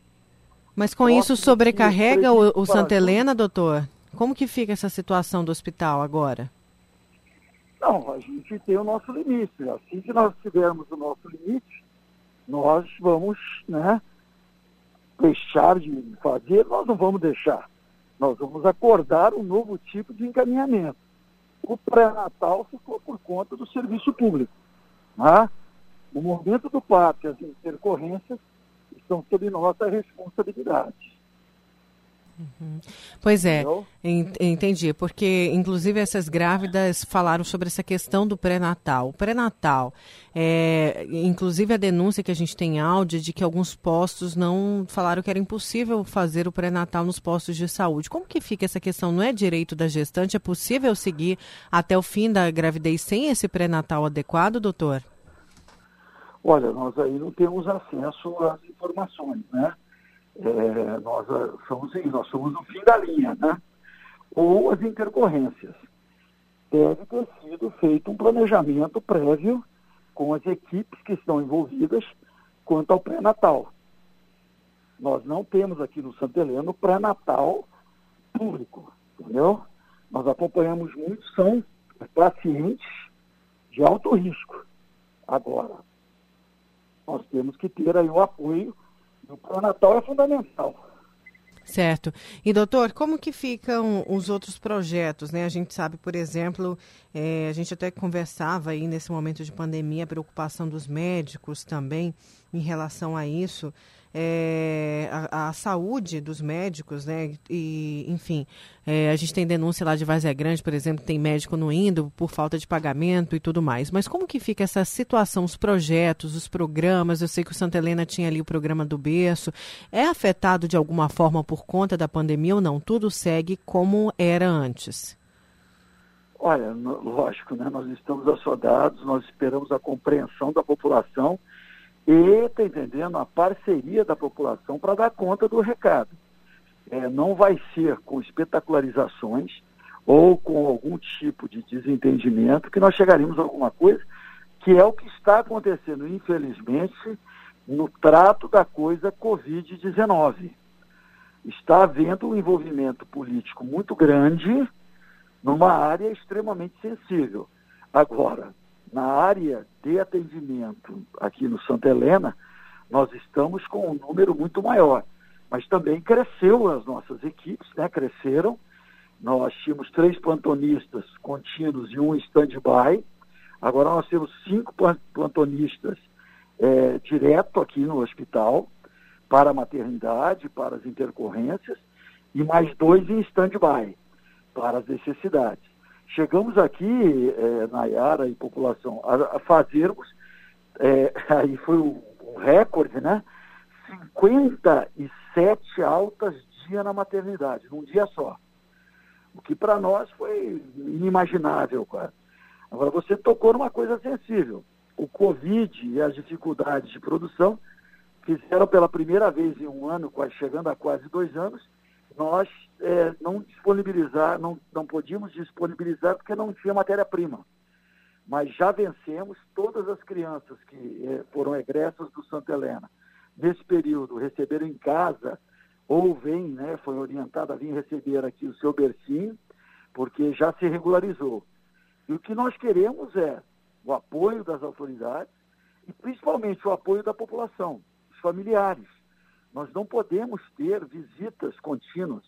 Mas com isso sobrecarrega o, o Santa Helena, doutor? Como que fica essa situação do hospital agora? Não, a gente tem o nosso limite. Assim que nós tivermos o nosso limite, nós vamos, né, deixar de fazer, nós não vamos deixar. Nós vamos acordar um novo tipo de encaminhamento. O pré-natal ficou por conta do serviço público. Né? No momento do parto, as intercorrências estão sob nossa responsabilidade. Uhum. Pois é, entendi, porque inclusive essas grávidas falaram sobre essa questão do pré-natal. O pré-natal, é, inclusive a denúncia que a gente tem áudio de que alguns postos não falaram que era impossível fazer o pré-natal nos postos de saúde. Como que fica essa questão? Não é direito da gestante? É possível seguir até o fim da gravidez sem esse pré-natal adequado, doutor? Olha, nós aí não temos acesso às informações, né? É, nós somos, nós somos no fim da linha, né? Ou as intercorrências. deve ter sido feito um planejamento prévio com as equipes que estão envolvidas quanto ao pré-natal. Nós não temos aqui no Santo Heleno pré-natal público, entendeu? Nós acompanhamos muito, são pacientes de alto risco. Agora, nós temos que ter aí o apoio, e o pré-natal é fundamental. Certo. E doutor, como que ficam os outros projetos? Né? A gente sabe, por exemplo, é, a gente até conversava aí nesse momento de pandemia, a preocupação dos médicos também em relação a isso é, a, a, saúde dos médicos, né? E, enfim, é, a gente tem denúncia lá de Vazia Grande, por exemplo, tem médico não indo por falta de pagamento e tudo mais. Mas como que fica essa situação, os projetos, os programas? Eu sei que o Santa Helena tinha ali o programa do berço. É afetado de alguma forma por conta da pandemia ou não? Tudo segue como era antes? Olha, lógico, né? Nós estamos assodados, nós esperamos a compreensão da população e, tá entendendo, a parceria da população para dar conta do recado. É, não vai ser com espetacularizações ou com algum tipo de desentendimento que nós chegaremos a alguma coisa, que é o que está acontecendo, infelizmente, no trato da coisa Covid-19. Está havendo um envolvimento político muito grande numa área extremamente sensível. Agora, na área de atendimento aqui no Santa Helena, nós estamos com um número muito maior. Mas também cresceu as nossas equipes, né? Cresceram. Nós tínhamos três plantonistas contínuos e um stand-by. Agora nós temos cinco plantonistas é, direto aqui no hospital para a maternidade, para as intercorrências, e mais dois em stand-by para as necessidades. Chegamos aqui, é, Nayara e população, a, a fazermos, é, aí foi um, um recorde, né? 57 altas dia na maternidade, num dia só. O que para nós foi inimaginável, cara. Agora, você tocou numa coisa sensível. O Covid e as dificuldades de produção fizeram pela primeira vez em um ano, quase chegando a quase dois anos, nós é, não disponibilizar, não, não podíamos disponibilizar porque não tinha matéria-prima. Mas já vencemos todas as crianças que é, foram egressas do Santa Helena. Nesse período, receberam em casa ou vem, né, foi orientada a vir receber aqui o seu bercinho, porque já se regularizou. E o que nós queremos é o apoio das autoridades e principalmente o apoio da população, dos familiares nós não podemos ter visitas contínuas.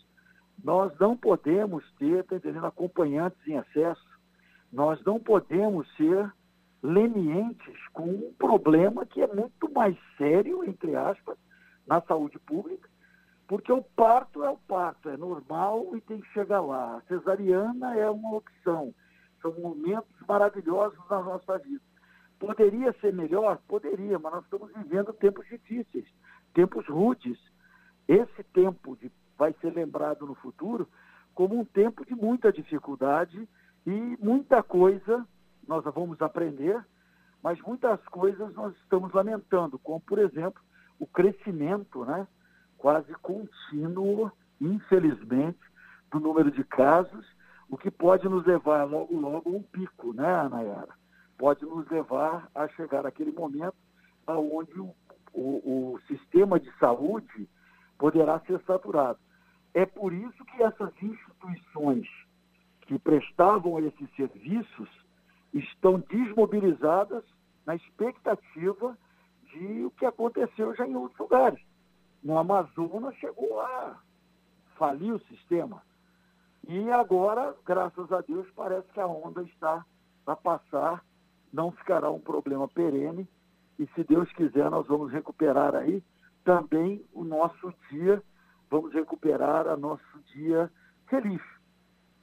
Nós não podemos ter, tá entendendo, acompanhantes em excesso. Nós não podemos ser lenientes com um problema que é muito mais sério, entre aspas, na saúde pública, porque o parto é o parto, é normal e tem que chegar lá. A cesariana é uma opção. São momentos maravilhosos na nossa vida. Poderia ser melhor? Poderia, mas nós estamos vivendo tempos difíceis tempos rudes. Esse tempo de, vai ser lembrado no futuro como um tempo de muita dificuldade e muita coisa nós vamos aprender, mas muitas coisas nós estamos lamentando, como, por exemplo, o crescimento né, quase contínuo, infelizmente, do número de casos, o que pode nos levar logo, logo a um pico, né, Nayara? Pode nos levar a chegar àquele momento onde o o, o sistema de saúde poderá ser saturado. É por isso que essas instituições que prestavam esses serviços estão desmobilizadas na expectativa de o que aconteceu já em outros lugares. No Amazonas chegou a falir o sistema. E agora, graças a Deus, parece que a onda está a passar, não ficará um problema perene e se Deus quiser, nós vamos recuperar aí também o nosso dia, vamos recuperar a nosso dia feliz.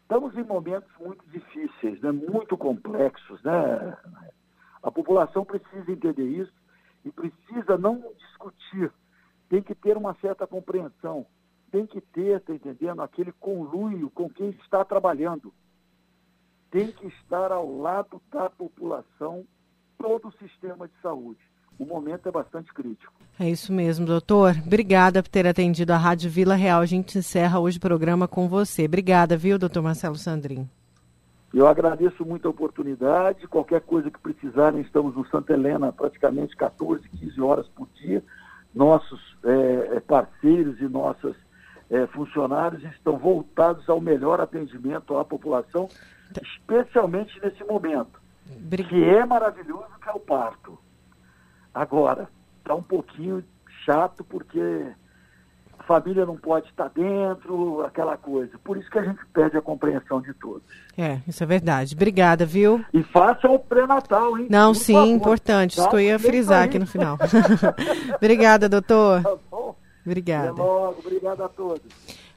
Estamos em momentos muito difíceis, né? muito complexos. Né? A população precisa entender isso e precisa não discutir, tem que ter uma certa compreensão, tem que ter, está entendendo, aquele conluio com quem está trabalhando. Tem que estar ao lado da população todo o sistema de saúde. O momento é bastante crítico. É isso mesmo, doutor. Obrigada por ter atendido a Rádio Vila Real. A gente encerra hoje o programa com você. Obrigada, viu, doutor Marcelo Sandrin? Eu agradeço muito a oportunidade. Qualquer coisa que precisarem, estamos no Santa Helena praticamente 14, 15 horas por dia. Nossos é, parceiros e nossos é, funcionários estão voltados ao melhor atendimento à população, especialmente nesse momento, que é maravilhoso, que é o parto. Agora, está um pouquinho chato porque a família não pode estar dentro, aquela coisa. Por isso que a gente pede a compreensão de todos. É, isso é verdade. Obrigada, viu? E façam o pré-natal, hein? Não, Por sim, favor. importante. Isso que eu ia frisar aqui no final. Obrigada, doutor. Tá bom? Obrigada. Até logo. Obrigada a todos.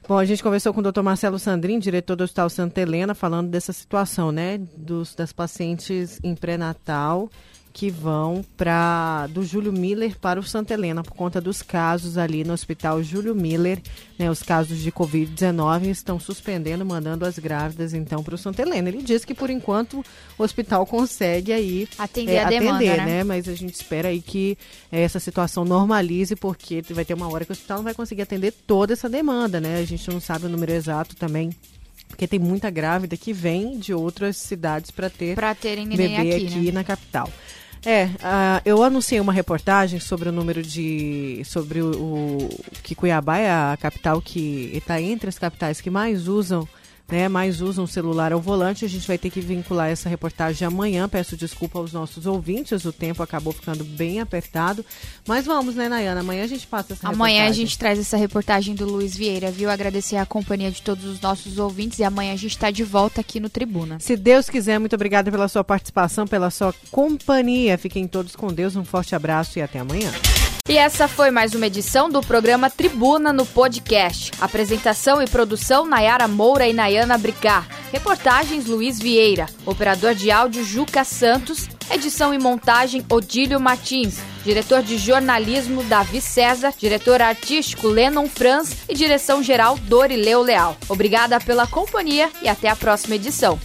Bom, a gente conversou com o doutor Marcelo Sandrin, diretor do Hospital Santa Helena, falando dessa situação, né, dos, das pacientes em pré-natal que vão para do Júlio Miller para o Santa Helena por conta dos casos ali no Hospital Júlio Miller, né, os casos de Covid-19 estão suspendendo, mandando as grávidas então para o Santa Helena. Ele diz que por enquanto o hospital consegue aí atender, é, a demanda, atender, né? né? Mas a gente espera aí que essa situação normalize porque vai ter uma hora que o hospital não vai conseguir atender toda essa demanda, né? A gente não sabe o número exato também porque tem muita grávida que vem de outras cidades para ter pra terem bebê aqui, aqui né? na capital. É, uh, eu anunciei uma reportagem sobre o número de. sobre o, o que Cuiabá é a capital que está entre as capitais que mais usam né, mais usam celular ao volante. A gente vai ter que vincular essa reportagem amanhã. Peço desculpa aos nossos ouvintes, o tempo acabou ficando bem apertado. Mas vamos, né, Nayana? Amanhã a gente passa essa amanhã reportagem. Amanhã a gente traz essa reportagem do Luiz Vieira, viu? Agradecer a companhia de todos os nossos ouvintes e amanhã a gente está de volta aqui no Tribuna. Se Deus quiser, muito obrigada pela sua participação, pela sua companhia. Fiquem todos com Deus, um forte abraço e até amanhã. E essa foi mais uma edição do programa Tribuna no Podcast. Apresentação e produção Nayara Moura e Nayana Bricar. Reportagens Luiz Vieira. Operador de áudio Juca Santos. Edição e montagem Odílio Martins. Diretor de jornalismo Davi César. Diretor artístico Lennon Franz. E direção geral Dorileu Leal. Obrigada pela companhia e até a próxima edição.